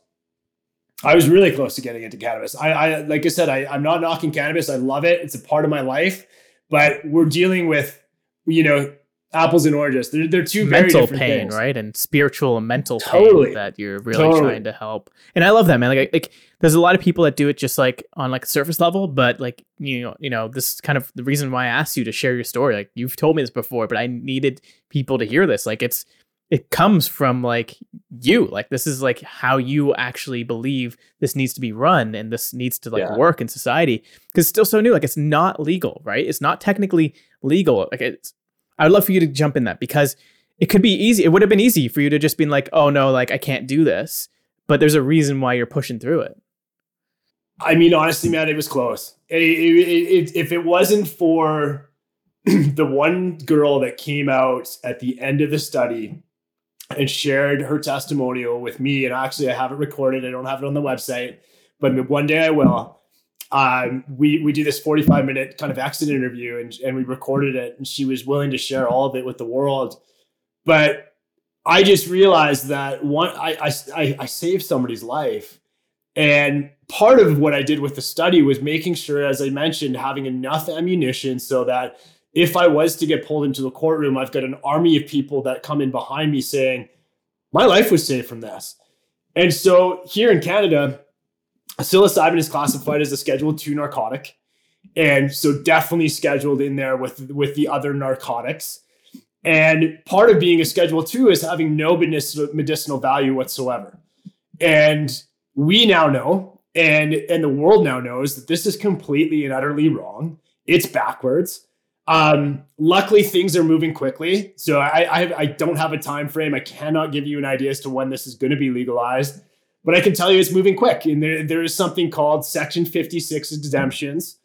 I was really close to getting into cannabis. I, I like I said, I, I'm not knocking cannabis. I love it. It's a part of my life. But we're dealing with, you know, apples and oranges. They're, they're two mental pain, things. right? And spiritual and mental totally. pain that you're really totally. trying to help. And I love that, man. Like, like there's a lot of people that do it just like on like a surface level, but like you know, you know, this is kind of the reason why I asked you to share your story. Like you've told me this before, but I needed people to hear this. Like it's it comes from like you. Like this is like how you actually believe this needs to be run and this needs to like yeah. work in society because it's still so new. Like it's not legal, right? It's not technically legal. Like it's I would love for you to jump in that because it could be easy. It would have been easy for you to just been like, oh no, like I can't do this. but there's a reason why you're pushing through it. I mean, honestly, man, it was close. It, it, it, if it wasn't for the one girl that came out at the end of the study and shared her testimonial with me, and actually, I have it recorded. I don't have it on the website, but one day I will. Um, we we do this 45 minute kind of exit interview, and and we recorded it, and she was willing to share all of it with the world. But I just realized that one, I I I saved somebody's life and part of what I did with the study was making sure, as I mentioned, having enough ammunition so that if I was to get pulled into the courtroom, I've got an army of people that come in behind me saying, my life was saved from this. And so here in Canada, psilocybin is classified as a Schedule Two narcotic. And so definitely scheduled in there with, with the other narcotics. And part of being a Schedule Two is having no medicinal value whatsoever. And we now know and and the world now knows that this is completely and utterly wrong it's backwards um luckily things are moving quickly so i i, I don't have a time frame i cannot give you an idea as to when this is going to be legalized but i can tell you it's moving quick and there, there is something called section 56 exemptions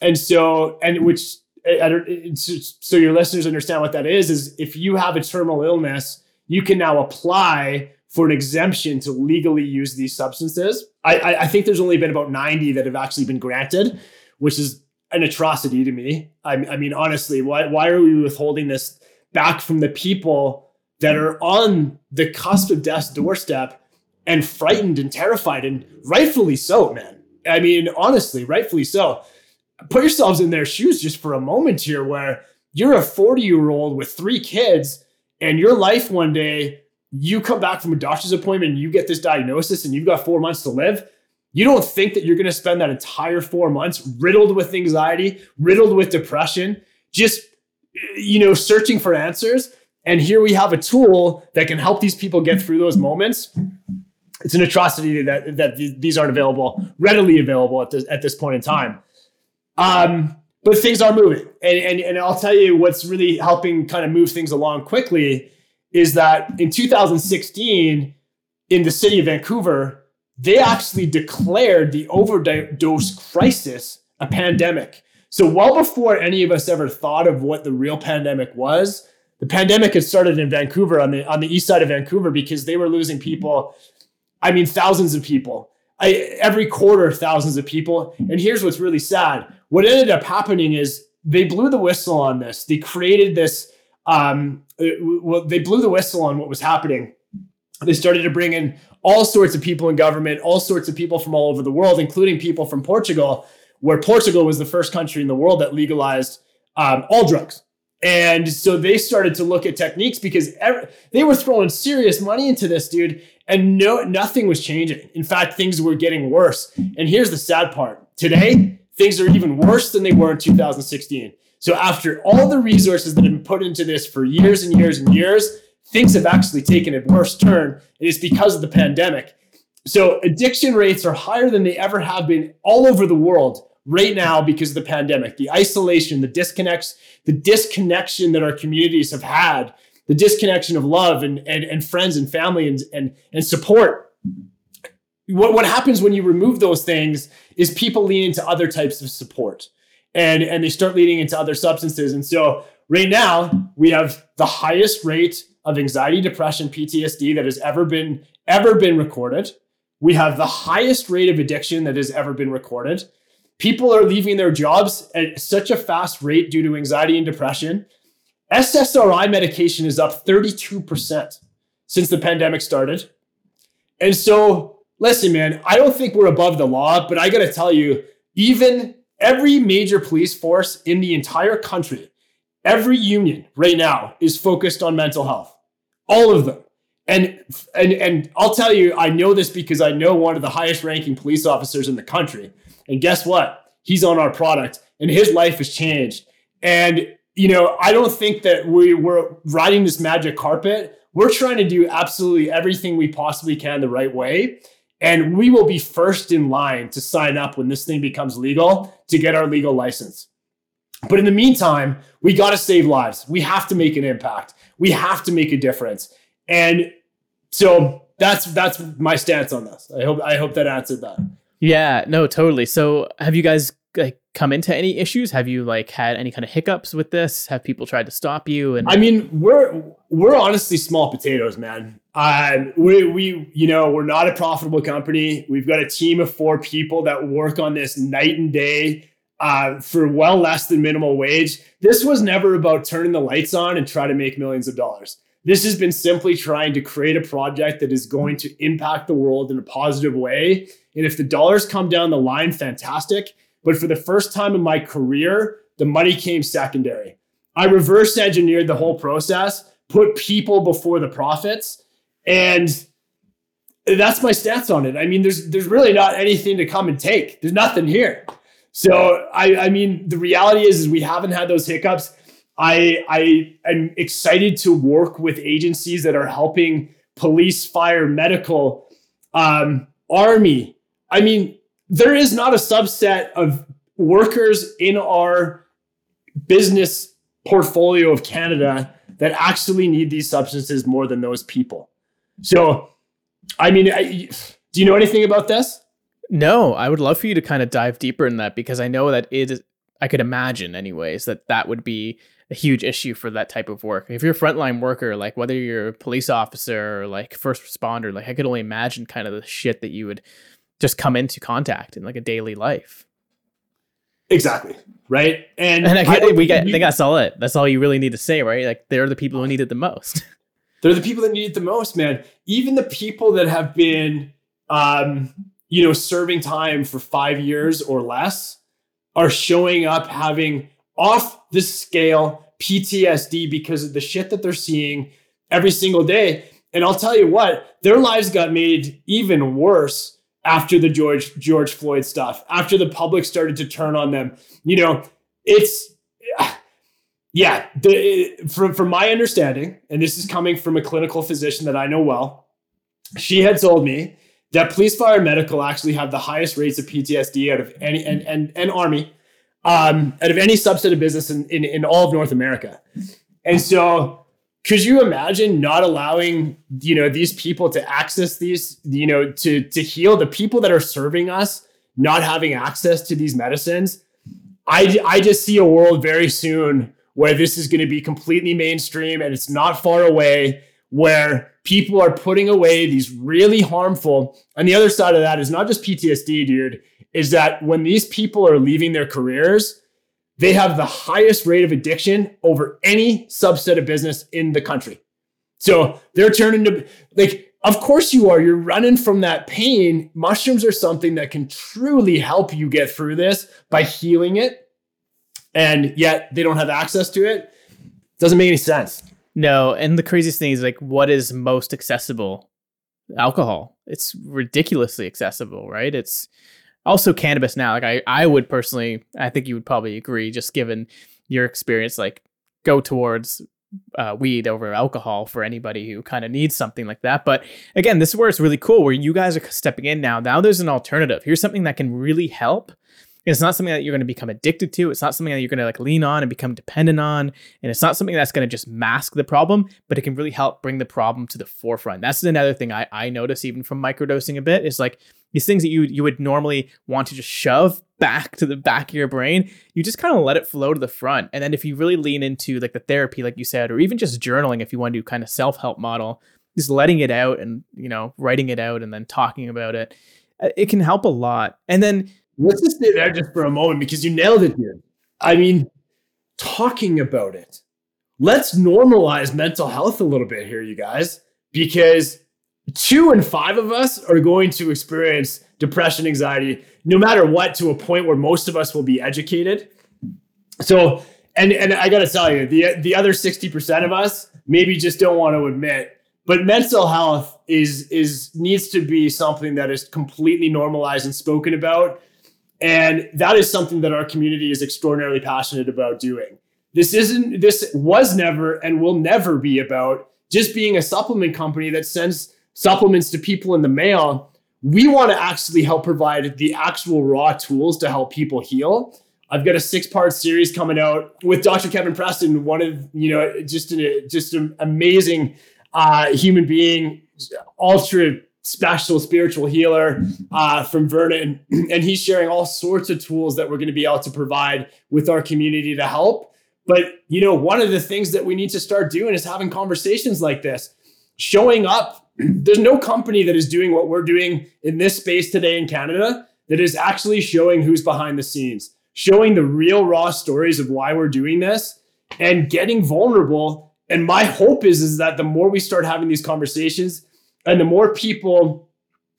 and so and which I don't, so your listeners understand what that is is if you have a terminal illness you can now apply for an exemption to legally use these substances. I, I, think there's only been about 90 that have actually been granted, which is an atrocity to me. I, I mean, honestly, why, why are we withholding this back from the people that are on the cusp of death's doorstep and frightened and terrified and rightfully so, man? I mean, honestly, rightfully so. Put yourselves in their shoes just for a moment here where you're a 40 year old with three kids and your life one day you come back from a doctor's appointment you get this diagnosis and you've got four months to live, you don't think that you're going to spend that entire four months riddled with anxiety, riddled with depression, just, you know, searching for answers. And here we have a tool that can help these people get through those moments. It's an atrocity that, that these aren't available, readily available at this, at this point in time. Um, but things are moving. And, and, and I'll tell you what's really helping kind of move things along quickly is that in 2016, in the city of Vancouver, they actually declared the overdose crisis a pandemic. So, well before any of us ever thought of what the real pandemic was, the pandemic had started in Vancouver on the on the east side of Vancouver because they were losing people. I mean, thousands of people. I, every quarter, thousands of people. And here's what's really sad: what ended up happening is they blew the whistle on this. They created this um, well, they blew the whistle on what was happening. They started to bring in all sorts of people in government, all sorts of people from all over the world, including people from Portugal, where Portugal was the first country in the world that legalized um, all drugs. And so they started to look at techniques because every, they were throwing serious money into this, dude, and no, nothing was changing. In fact, things were getting worse. And here's the sad part: today, things are even worse than they were in 2016. So after all the resources that have been put into this for years and years and years, things have actually taken a worse turn. It is because of the pandemic. So addiction rates are higher than they ever have been all over the world right now because of the pandemic. The isolation, the disconnects, the disconnection that our communities have had, the disconnection of love and, and, and friends and family and, and, and support. What, what happens when you remove those things is people lean into other types of support and and they start leading into other substances. And so right now we have the highest rate of anxiety, depression, PTSD that has ever been ever been recorded. We have the highest rate of addiction that has ever been recorded. People are leaving their jobs at such a fast rate due to anxiety and depression. SSRI medication is up 32% since the pandemic started. And so, listen, man, I don't think we're above the law, but I got to tell you, even every major police force in the entire country, every union right now is focused on mental health. All of them. And and and I'll tell you, I know this because I know one of the highest ranking police officers in the country. And guess what? He's on our product and his life has changed. And you know, I don't think that we, we're riding this magic carpet. We're trying to do absolutely everything we possibly can the right way. And we will be first in line to sign up when this thing becomes legal to get our legal license. But in the meantime, we got to save lives. We have to make an impact. We have to make a difference. And so that's that's my stance on this. I hope I hope that answered that. Yeah, no, totally. So have you guys like come into any issues? Have you like had any kind of hiccups with this? Have people tried to stop you? And I mean, we're we're honestly small potatoes, man. Um, we we you know we're not a profitable company. We've got a team of four people that work on this night and day uh, for well less than minimal wage. This was never about turning the lights on and try to make millions of dollars. This has been simply trying to create a project that is going to impact the world in a positive way. And if the dollars come down the line, fantastic. But for the first time in my career, the money came secondary. I reverse engineered the whole process, put people before the profits, and that's my stance on it. I mean, there's there's really not anything to come and take. There's nothing here. So I I mean, the reality is is we haven't had those hiccups. I I am excited to work with agencies that are helping police, fire, medical, um, army. I mean, there is not a subset of workers in our business portfolio of Canada that actually need these substances more than those people. So, I mean, I, do you know anything about this? No, I would love for you to kind of dive deeper in that because I know that it is, I could imagine, anyways, that that would be a huge issue for that type of work. If you're a frontline worker, like whether you're a police officer or like first responder, like I could only imagine kind of the shit that you would just come into contact in like a daily life. Exactly. Right. And, and I, I we get, I think that's all it. That's all you really need to say, right? Like they're the people who need it the most. They're the people that need it the most, man. Even the people that have been, um, you know, serving time for five years or less are showing up having off the scale PTSD because of the shit that they're seeing every single day. And I'll tell you what, their lives got made even worse after the George George Floyd stuff, after the public started to turn on them. You know, it's yeah, the, from from my understanding, and this is coming from a clinical physician that I know well, she had told me that police, fire, medical actually have the highest rates of PTSD out of any and and, and army um, out of any subset of business in, in in all of North America, and so could you imagine not allowing you know these people to access these you know to to heal the people that are serving us not having access to these medicines? I i just see a world very soon where this is going to be completely mainstream and it's not far away where people are putting away these really harmful and the other side of that is not just ptsd dude is that when these people are leaving their careers they have the highest rate of addiction over any subset of business in the country. So they're turning to like, of course you are. You're running from that pain. Mushrooms are something that can truly help you get through this by healing it. And yet they don't have access to it. Doesn't make any sense. No. And the craziest thing is like, what is most accessible? Alcohol. It's ridiculously accessible, right? It's also cannabis now like i i would personally i think you would probably agree just given your experience like go towards uh, weed over alcohol for anybody who kind of needs something like that but again this is where it's really cool where you guys are stepping in now now there's an alternative here's something that can really help it's not something that you're going to become addicted to. It's not something that you're going to like lean on and become dependent on. And it's not something that's going to just mask the problem, but it can really help bring the problem to the forefront. That's another thing I, I notice even from microdosing a bit is like these things that you you would normally want to just shove back to the back of your brain, you just kind of let it flow to the front. And then if you really lean into like the therapy, like you said, or even just journaling, if you want to do kind of self help model, just letting it out and you know writing it out and then talking about it, uh, it can help a lot. And then let's just stay there just for a moment because you nailed it here. I mean, talking about it. Let's normalize mental health a little bit here, you guys, because two and five of us are going to experience depression, anxiety, no matter what, to a point where most of us will be educated. So, and and I got to tell you, the the other sixty percent of us maybe just don't want to admit. But mental health is is needs to be something that is completely normalized and spoken about, and that is something that our community is extraordinarily passionate about doing. This isn't. This was never and will never be about just being a supplement company that sends supplements to people in the mail. We want to actually help provide the actual raw tools to help people heal. I've got a six-part series coming out with Dr. Kevin Preston, one of you know just an just an amazing uh, human being ultra special spiritual healer uh, from Vernon, and he's sharing all sorts of tools that we're going to be able to provide with our community to help. But you know, one of the things that we need to start doing is having conversations like this, showing up. There's no company that is doing what we're doing in this space today in Canada that is actually showing who's behind the scenes, showing the real raw stories of why we're doing this, and getting vulnerable. And my hope is is that the more we start having these conversations, and the more people,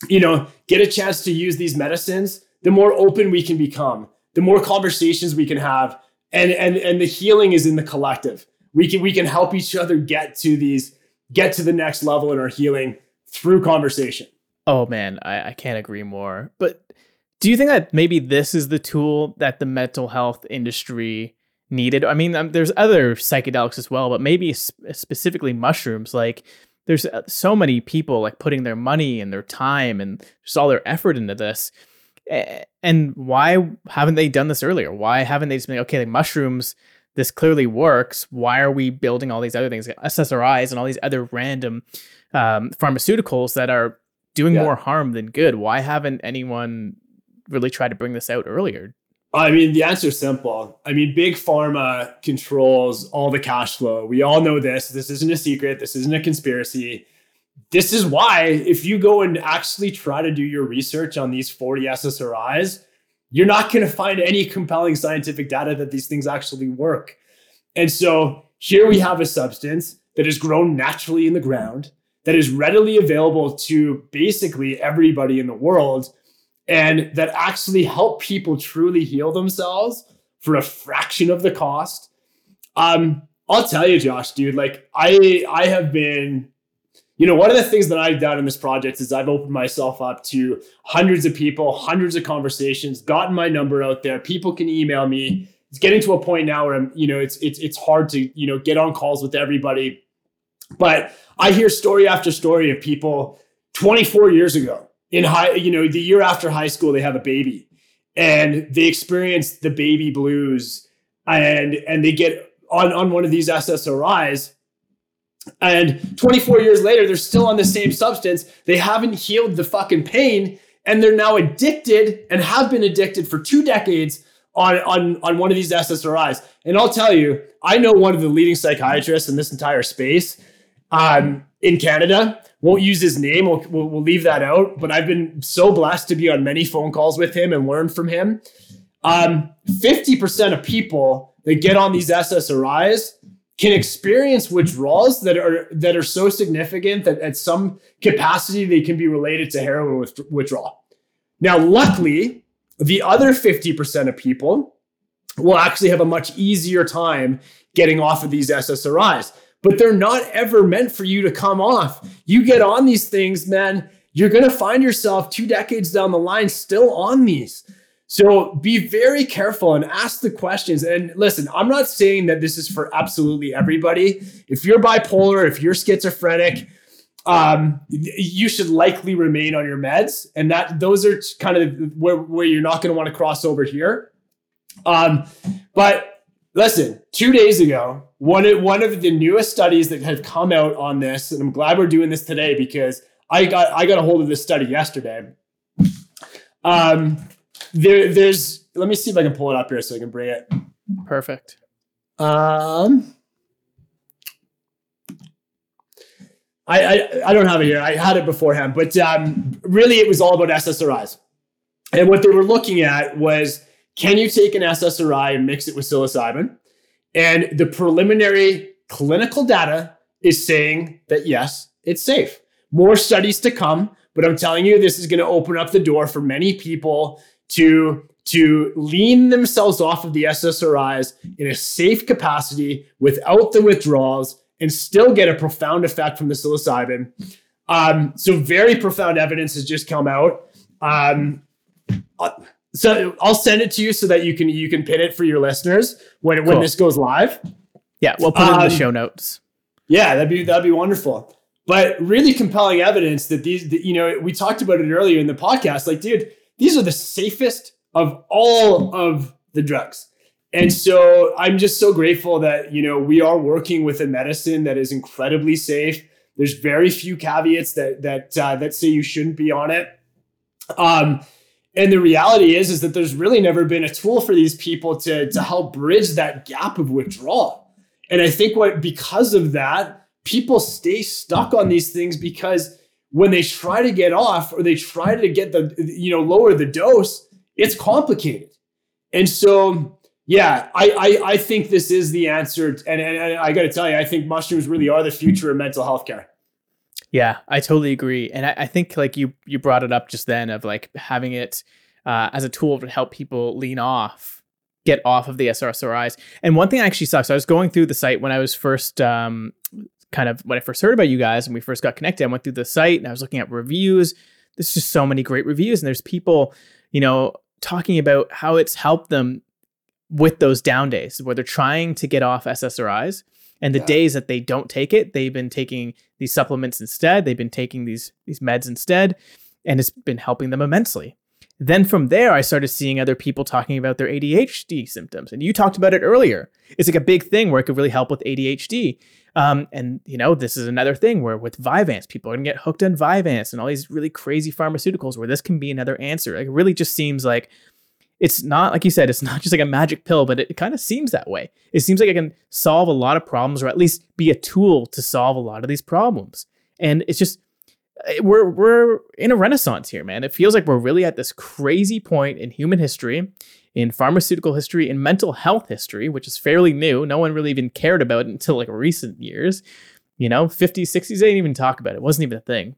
you know, get a chance to use these medicines, the more open we can become, the more conversations we can have. And and and the healing is in the collective. We can we can help each other get to these, get to the next level in our healing through conversation. Oh man, I, I can't agree more. But do you think that maybe this is the tool that the mental health industry needed? I mean, um, there's other psychedelics as well, but maybe sp- specifically mushrooms. Like, there's uh, so many people like putting their money and their time and just all their effort into this. And why haven't they done this earlier? Why haven't they just been okay? Like mushrooms, this clearly works. Why are we building all these other things, like SSRIs and all these other random um, pharmaceuticals that are doing yeah. more harm than good? Why haven't anyone really tried to bring this out earlier? I mean, the answer is simple. I mean, big pharma controls all the cash flow. We all know this. This isn't a secret. This isn't a conspiracy. This is why, if you go and actually try to do your research on these 40 SSRIs, you're not going to find any compelling scientific data that these things actually work. And so here we have a substance that is grown naturally in the ground, that is readily available to basically everybody in the world and that actually help people truly heal themselves for a fraction of the cost. Um, I'll tell you, Josh, dude, like I I have been, you know, one of the things that I've done in this project is I've opened myself up to hundreds of people, hundreds of conversations, gotten my number out there. People can email me. It's getting to a point now where I'm, you know, it's it's it's hard to, you know, get on calls with everybody. But I hear story after story of people 24 years ago in high, you know, the year after high school, they have a baby and they experience the baby blues and and they get on, on one of these SSRIs. And 24 years later, they're still on the same substance. They haven't healed the fucking pain, and they're now addicted and have been addicted for two decades on, on, on one of these SSRIs. And I'll tell you, I know one of the leading psychiatrists in this entire space um, in Canada won't use his name. We'll, we'll, leave that out. But I've been so blessed to be on many phone calls with him and learn from him. Um, 50% of people that get on these SSRIs can experience withdrawals that are that are so significant that at some capacity they can be related to heroin withdrawal. Now, luckily, the other 50% of people will actually have a much easier time getting off of these SSRIs but they're not ever meant for you to come off. You get on these things, man, you're going to find yourself two decades down the line still on these. So be very careful and ask the questions. And listen, I'm not saying that this is for absolutely everybody. If you're bipolar, if you're schizophrenic, um, you should likely remain on your meds. And that those are kind of where, where you're not going to want to cross over here. Um, but Listen, two days ago, one of, one of the newest studies that have come out on this, and I'm glad we're doing this today because I got I got a hold of this study yesterday. Um, there, there's let me see if I can pull it up here so I can bring it. Perfect. Um, I, I I don't have it here. I had it beforehand, but um, really it was all about SSRIs, and what they were looking at was can you take an SSRI and mix it with psilocybin? And the preliminary clinical data is saying that yes, it's safe. More studies to come, but I'm telling you, this is going to open up the door for many people to to lean themselves off of the SSRIs in a safe capacity without the withdrawals and still get a profound effect from the psilocybin. Um, so very profound evidence has just come out. Um, uh, so I'll send it to you so that you can you can pin it for your listeners when cool. when this goes live. Yeah, we'll put it in the um, show notes. Yeah, that'd be that'd be wonderful. But really compelling evidence that these, that, you know, we talked about it earlier in the podcast. Like, dude, these are the safest of all of the drugs. And so I'm just so grateful that, you know, we are working with a medicine that is incredibly safe, There's very few caveats that that uh, that say you shouldn't be on it. Um, and the reality is is that there's really never been a tool for these people to to help bridge that gap of withdrawal. And I think what because of that, people stay stuck on these things because when they try to get off or they try to get the you know lower the dose, it's complicated. And so yeah, I, I, I think this is the answer, and, and, and I got to tell you, I think mushrooms really are the future of mental health care. Yeah, I totally agree, and I, I think like you you brought it up just then of like having it uh, as a tool to help people lean off, get off of the SSRIs. And one thing I actually saw, so I was going through the site when I was first um, kind of when I first heard about you guys and we first got connected. I went through the site and I was looking at reviews. There's just so many great reviews, and there's people, you know, talking about how it's helped them with those down days where they're trying to get off SSRIs and the yeah. days that they don't take it, they've been taking these supplements instead. They've been taking these these meds instead, and it's been helping them immensely. Then from there, I started seeing other people talking about their ADHD symptoms, and you talked about it earlier. It's like a big thing where it could really help with ADHD. Um, and you know, this is another thing where with Vyvanse, people are gonna get hooked on Vyvanse and all these really crazy pharmaceuticals where this can be another answer. Like, it really just seems like it's not like you said it's not just like a magic pill but it, it kind of seems that way. It seems like it can solve a lot of problems or at least be a tool to solve a lot of these problems. And it's just eh, we're we're in a renaissance here man. It feels like we're really at this crazy point in human history in pharmaceutical history in mental health history which is fairly new no one really even cared about it until like recent years you know 50s 60s they didn't even talk about it it wasn't even a thing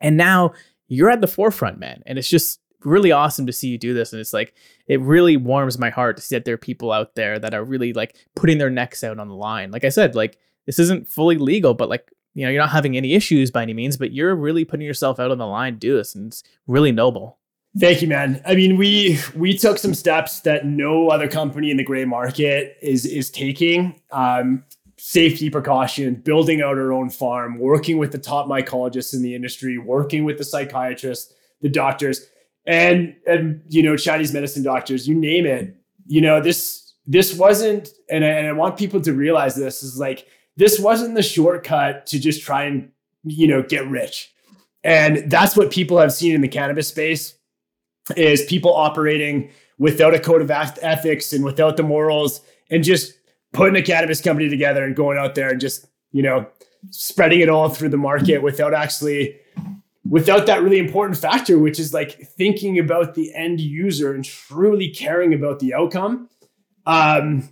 and now you're at the forefront man and it's just really awesome to see you do this. And it's like, it really warms my heart to see that there are people out there that are really like putting their necks out on the line. Like I said, like this isn't fully legal, but like, you know, you're not having any issues by any means, but you're really putting yourself out on the line to do this. And it's really noble. Thank you, man. I mean, we we took some steps that no other company in the gray market is is taking. Um, safety precautions, building out our own farm, working with the top mycologists in the industry, working with the psychiatrists, the doctors and and you know Chinese medicine doctors, you name it. You know this this wasn't, and I, and I want people to realize this is like this wasn't the shortcut to just try and you know get rich, and that's what people have seen in the cannabis space is people operating without a code of ethics and without the morals and just putting a cannabis company together and going out there and just you know spreading it all through the market without actually without that really important factor, which is like thinking about the end user and truly caring about the outcome. Um,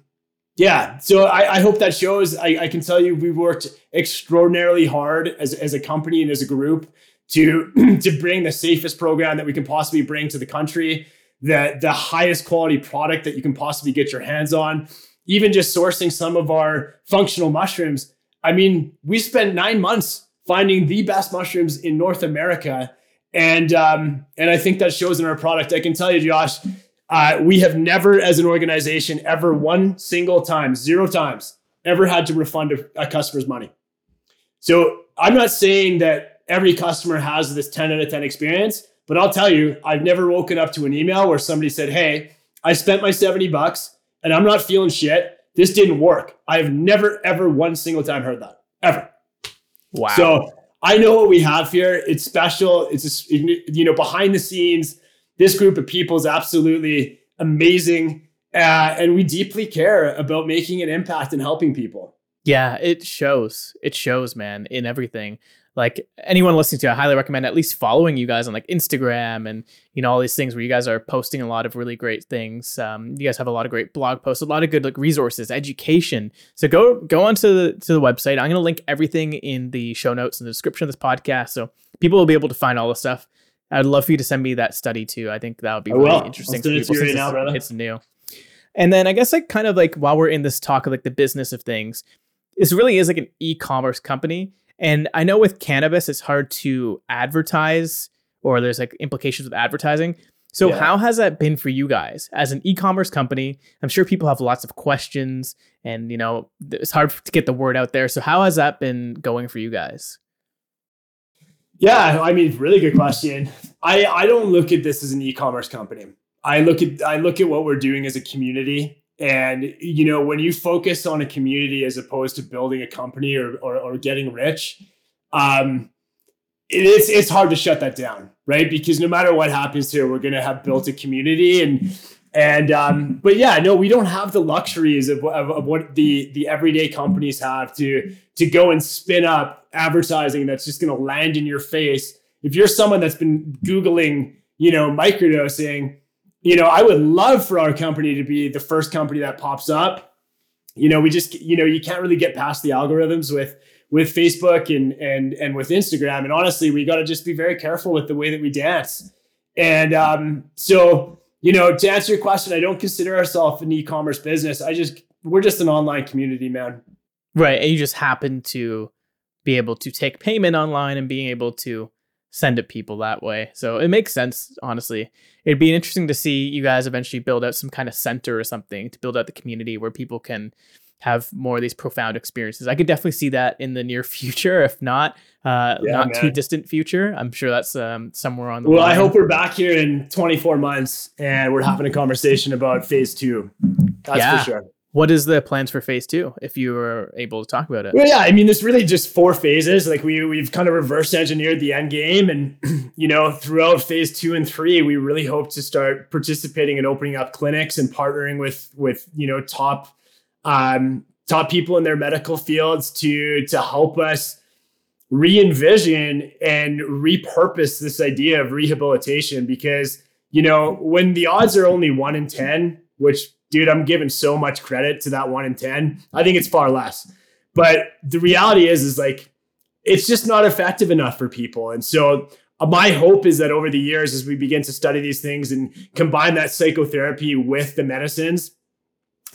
yeah, so I, I hope that shows. I, I, can tell you, we worked extraordinarily hard as, as a company and as a group to to bring the safest program that we can possibly bring to the country, the the highest quality product that you can possibly get your hands on. Even just sourcing some of our functional mushrooms. I mean, we spent nine months finding the best mushrooms in North America. And um, and I think that shows in our product. I can tell you, Josh, uh, we have never, as an organization, ever one single time, zero times, ever had to refund a, a customer's money. So I'm not saying that every customer has this 10 out of 10 experience, but I'll tell you, I've never woken up to an email where somebody said, Hey, I spent my 70 bucks and I'm not feeling shit. This didn't work. I've never, ever one single time heard that, ever. Wow. So I know what we have here. It's special. It's just, you know behind the scenes. This group of people is absolutely amazing, uh, and we deeply care about making an impact and helping people. Yeah, it shows. It shows, man, in everything like anyone listening to, it, I highly recommend at least following you guys on like Instagram and you know all these things where you guys are posting a lot of really great things. Um, you guys have a lot of great blog posts, a lot of good like resources, education. So go go onto the to the website. I'm gonna link everything in the show notes in the description of this podcast, so people will be able to find all the stuff. I'd love for you to send me that study too. I think that would be I really will. interesting. for people right now, brother. It's new. And then I guess like kind of like while we're in this talk of like the business of things, this really is like an e-commerce company and I know with cannabis, it's hard to advertise or there's like implications with advertising. So yeah. how has that been for you guys as an e-commerce company? I'm sure people have lots of questions and you know, it's hard to get the word out there. So how has that been going for you guys? Yeah, I mean, really good question. I I don't look at this as an e-commerce company. I look at I look at what we're doing as a community and you know, when you focus on a community as opposed to building a company or or, or getting rich, um, it's it's hard to shut that down, right? Because no matter what happens here, we're to have built a community and and um, but yeah, no, we don't have the luxuries of, of, of, what the the everyday companies have to to go and spin up advertising that's just going to land in your face. If you're someone that's been googling, you know, microdosing, you know, I would love for our company to be the first company that pops up. You know, we just you know you can't really get past the algorithms with with Facebook and and and with Instagram. And honestly, we got to just be very careful with the way that we dance. And um, so you know, to answer your question, I don't consider ourselves an e-commerce business. I just we're just an online community, man. Right, and you just happen to be able to take payment online and being able to send it people that way. So it makes sense, honestly. It'd be interesting to see you guys eventually build out some kind of center or something to build out the community where people can have more of these profound experiences. I could definitely see that in the near future, if not uh, yeah, not man. too distant future. I'm sure that's um, somewhere on the. Well, line. I hope we're back here in 24 months and we're having a conversation about phase two. That's yeah. for sure. What is the plans for phase two? If you were able to talk about it. Well, yeah, I mean, there's really just four phases. Like we we've kind of reverse engineered the end game, and you know, throughout phase two and three, we really hope to start participating and opening up clinics and partnering with with you know top um, top people in their medical fields to to help us re-envision and repurpose this idea of rehabilitation because you know when the odds are only 1 in 10 which dude i'm giving so much credit to that 1 in 10 i think it's far less. But the reality is is like it's just not effective enough for people. And so uh, my hope is that over the years as we begin to study these things and combine that psychotherapy with the medicines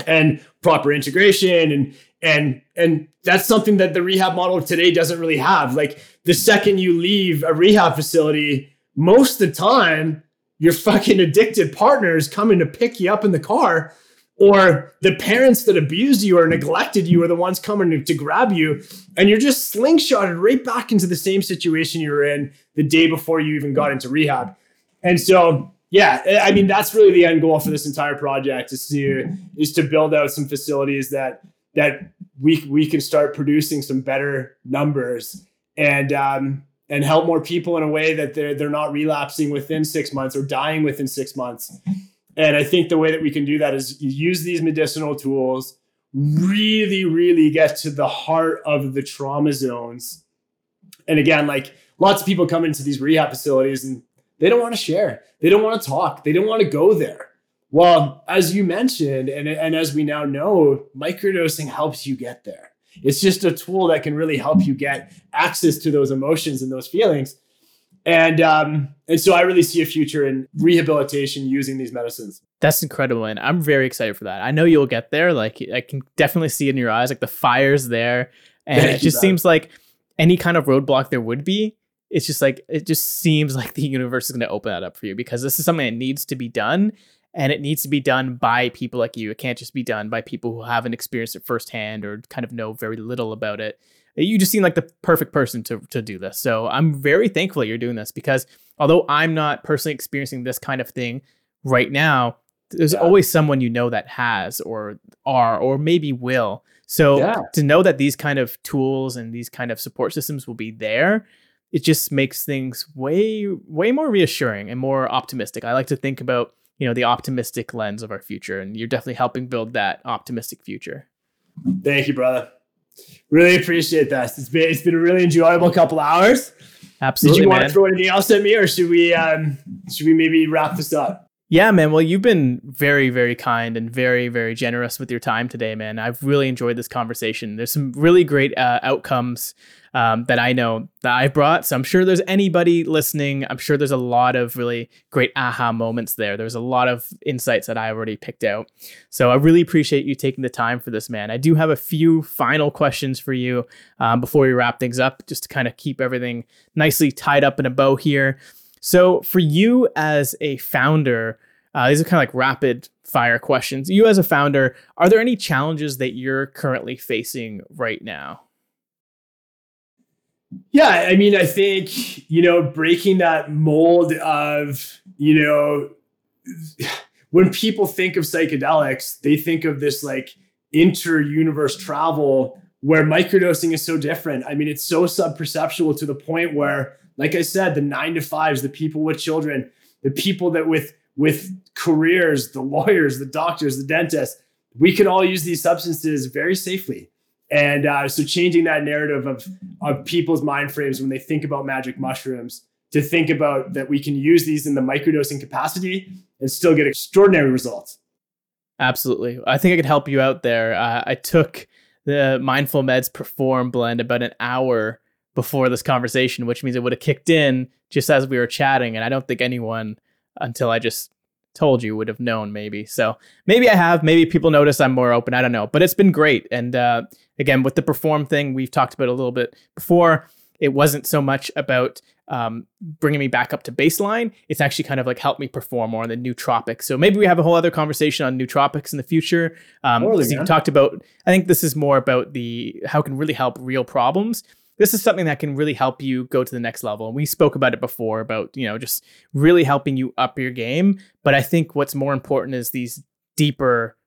and proper integration and and and that's something that the rehab model today doesn't really have. Like the second you leave a rehab facility most of the time your fucking addicted partner is coming to pick you up in the car or the parents that abused you or neglected you are the ones coming to, to grab you and you're just slingshotted right back into the same situation you were in the day before you even got into rehab and so yeah, I mean that's really the end goal for this entire project is to is to build out some facilities that that we we can start producing some better numbers and um, and help more people in a way that they're they're not relapsing within six months or dying within six months. And I think the way that we can do that is use these medicinal tools, really, really get to the heart of the trauma zones. And again, like lots of people come into these rehab facilities and they don't want to share. They don't want to talk. They don't want to go there. Well, as you mentioned, and, and as we now know, microdosing helps you get there. It's just a tool that can really help you get access to those emotions and those feelings. And um, and so I really see a future in rehabilitation using these medicines. That's incredible, and I'm very excited for that. I know you'll get there. Like I can definitely see it in your eyes, like the fire's there, and Thank it just seems like any kind of roadblock there would be it's just like it just seems like the universe is going to open that up for you because this is something that needs to be done and it needs to be done by people like you. It can't just be done by people who haven't experienced it firsthand or kind of know very little about it. You just seem like the perfect person to to do this. So I'm very thankful that you're doing this because although I'm not personally experiencing this kind of thing right now, there's yeah. always someone you know that has or are or maybe will. So yeah. to know that these kind of tools and these kind of support systems will be there it just makes things way way more reassuring and more optimistic. I like to think about you know the optimistic lens of our future, and you're definitely helping build that optimistic future. Thank you, brother. Really appreciate that. It's been it's been a really enjoyable couple hours. Absolutely. Did you man. want to throw anything else at me, or should we um should we maybe wrap this up? Yeah, man. Well, you've been very, very kind and very, very generous with your time today, man. I've really enjoyed this conversation. There's some really great uh, outcomes um, that I know that I've brought. So I'm sure there's anybody listening. I'm sure there's a lot of really great aha moments there. There's a lot of insights that I already picked out. So I really appreciate you taking the time for this, man. I do have a few final questions for you um, before we wrap things up, just to kind of keep everything nicely tied up in a bow here. So, for you as a founder, uh, these are kind of like rapid fire questions. You as a founder, are there any challenges that you're currently facing right now? Yeah, I mean, I think, you know, breaking that mold of, you know, when people think of psychedelics, they think of this like inter universe travel where microdosing is so different. I mean, it's so subperceptual to the point where, like I said, the nine to fives, the people with children, the people that with with careers, the lawyers, the doctors, the dentists, we can all use these substances very safely. And uh, so changing that narrative of, of people's mind frames when they think about magic mushrooms to think about that we can use these in the microdosing capacity and still get extraordinary results. Absolutely. I think I could help you out there. Uh, I took the Mindful Meds Perform blend about an hour before this conversation, which means it would have kicked in just as we were chatting. And I don't think anyone, until I just told you, would have known maybe. So maybe I have. Maybe people notice I'm more open. I don't know. But it's been great. And uh, again, with the Perform thing, we've talked about a little bit before. It wasn't so much about um, bringing me back up to baseline. It's actually kind of like helped me perform more on the nootropics. So maybe we have a whole other conversation on nootropics in the future. Um, you talked about, I think this is more about the how it can really help real problems. This is something that can really help you go to the next level. And we spoke about it before about, you know, just really helping you up your game. But I think what's more important is these deeper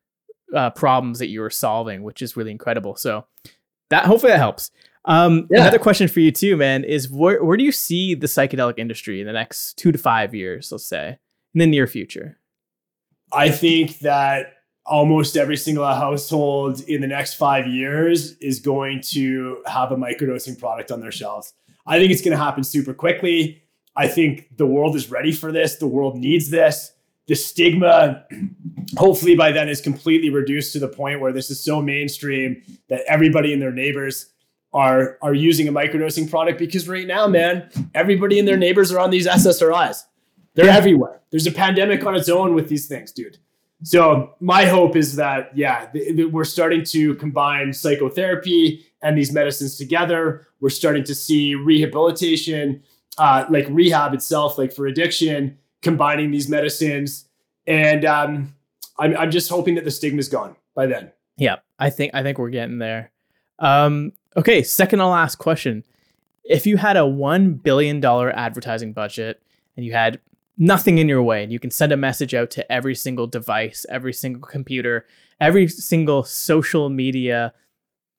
uh, problems that you are solving, which is really incredible. So that hopefully that helps. Um, yeah. Another question for you too, man, is where where do you see the psychedelic industry in the next two to five years, let's say, in the near future? I think that almost every single household in the next five years is going to have a microdosing product on their shelves. I think it's going to happen super quickly. I think the world is ready for this. The world needs this. The stigma, hopefully by then, is completely reduced to the point where this is so mainstream that everybody and their neighbors are are using a microdosing product because right now, man, everybody and their neighbors are on these SSRIs. They're everywhere. There's a pandemic on its own with these things, dude. So my hope is that yeah, th- th- we're starting to combine psychotherapy and these medicines together. We're starting to see rehabilitation, uh, like rehab itself, like for addiction, combining these medicines, and um, I'm I'm just hoping that the stigma's gone by then. Yeah, I think I think we're getting there. Um, Okay, second to last question. If you had a $1 billion advertising budget and you had nothing in your way and you can send a message out to every single device, every single computer, every single social media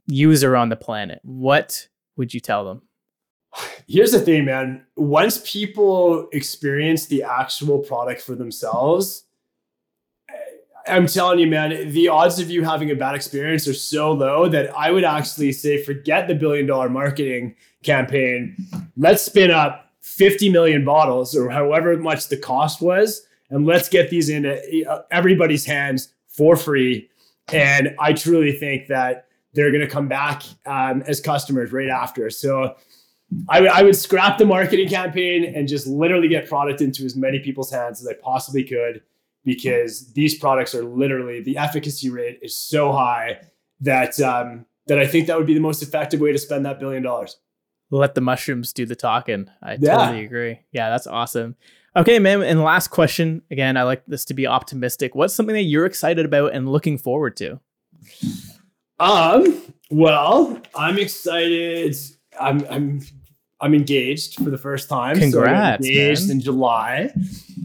user on the planet, what would you tell them? Here's the thing, man. Once people experience the actual product for themselves, I'm telling you, man, the odds of you having a bad experience are so low that I would actually say forget the billion dollar marketing campaign. Let's spin up 50 million bottles or however much the cost was, and let's get these into uh, everybody's hands for free. And I truly think that they're going to come back um, as customers right after. So I, I would scrap the marketing campaign and just literally get product into as many people's hands as I possibly could because these products are literally the efficacy rate is so high that um, that I think that would be the most effective way to spend that billion dollars. Let the mushrooms do the talking. I yeah. totally agree. Yeah, that's awesome. Okay, man. And last question. Again, I like this to be optimistic. What's something that you're excited about and looking forward to? Um. Well, I'm excited. I'm I'm I'm engaged for the first time. Congrats! So engaged man. in July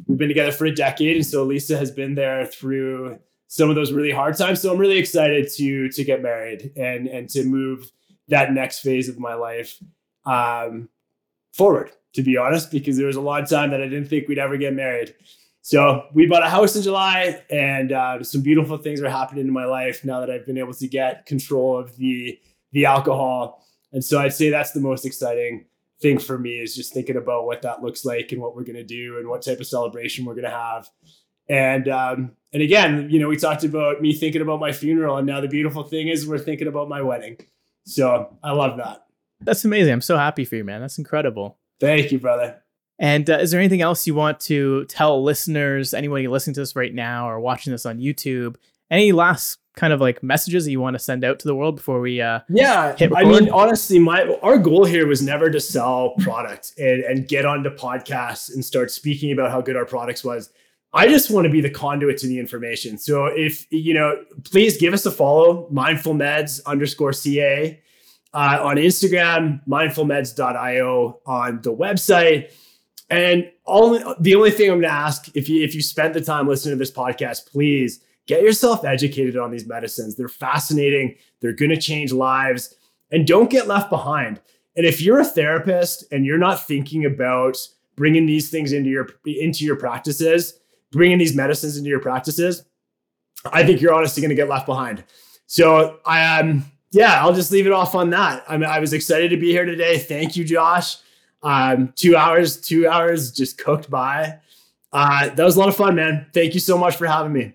we've been together for a decade, and so Lisa has been there through some of those really hard times. So I'm really excited to to get married and and to move that next phase of my life um, forward. To be honest, because there was a long time that I didn't think we'd ever get married. So we bought a house in July, and uh, some beautiful things are happening in my life now that I've been able to get control of the the alcohol. And so I'd say that's the most exciting thing for me is just thinking about what that looks like and what we're to do and what type of celebration we're to have. And um, and again, you know, we talked about me thinking about my funeral, and now the beautiful thing is we're thinking about my wedding. So I love that. That's amazing. I'm so happy for you, man. That's incredible. Thank you, brother. And uh, is there anything else you want to tell listeners, anyone listening to this right now or watching this on YouTube? Any last kind of like messages that you want to send out to the world before we uh yeah i mean honestly my our goal here was never to sell product and and get onto podcasts and start speaking about how good our products was i just want to be the conduit to the information so if you know please give us a follow mindful meds underscore ca uh, on instagram mindfulmeds.io on the website and all the only thing i'm going to ask if you if you spent the time listening to this podcast please get yourself educated on these medicines. They're fascinating, they're going to change lives, and don't get left behind. And if you're a therapist and you're not thinking about bringing these things into your into your practices, bringing these medicines into your practices, I think you're honestly going to get left behind. So I um yeah, I'll just leave it off on that. I mean, I was excited to be here today. Thank you, Josh. Um, two hours, two hours just cooked by. Uh, that was a lot of fun, man. Thank you so much for having me.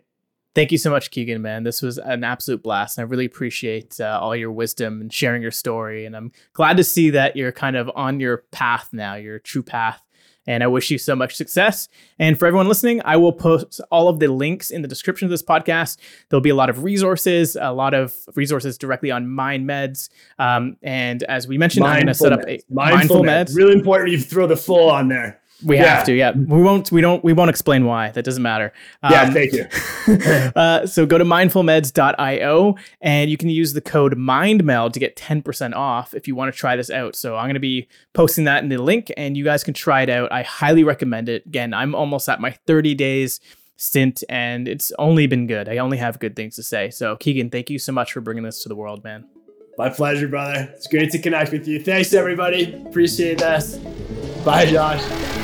Thank you so much, Keegan, man. This was an absolute blast. And I really appreciate uh, all your wisdom and sharing your story. And I'm glad to see that you're kind of on your path now, your true path. And I wish you so much success. And for everyone listening, I will post all of the links in the description of this podcast. There'll be a lot of resources, a lot of resources directly on Mind Meds. Um, and as we mentioned, mindful I'm going to set up a mindful, mindful meds. meds. Really important you throw the full on there. We yeah. have to, yeah. We won't, we don't, we won't explain why. That doesn't matter. Um, yeah, thank you. uh, so go to mindfulmeds.io and you can use the code MindMeld to get 10% off if you want to try this out. So I'm going to be posting that in the link and you guys can try it out. I highly recommend it. Again, I'm almost at my 30 days stint and it's only been good. I only have good things to say. So Keegan, thank you so much for bringing this to the world, man. My pleasure, brother. It's great to connect with you. Thanks, everybody. Appreciate this. Bye, Josh.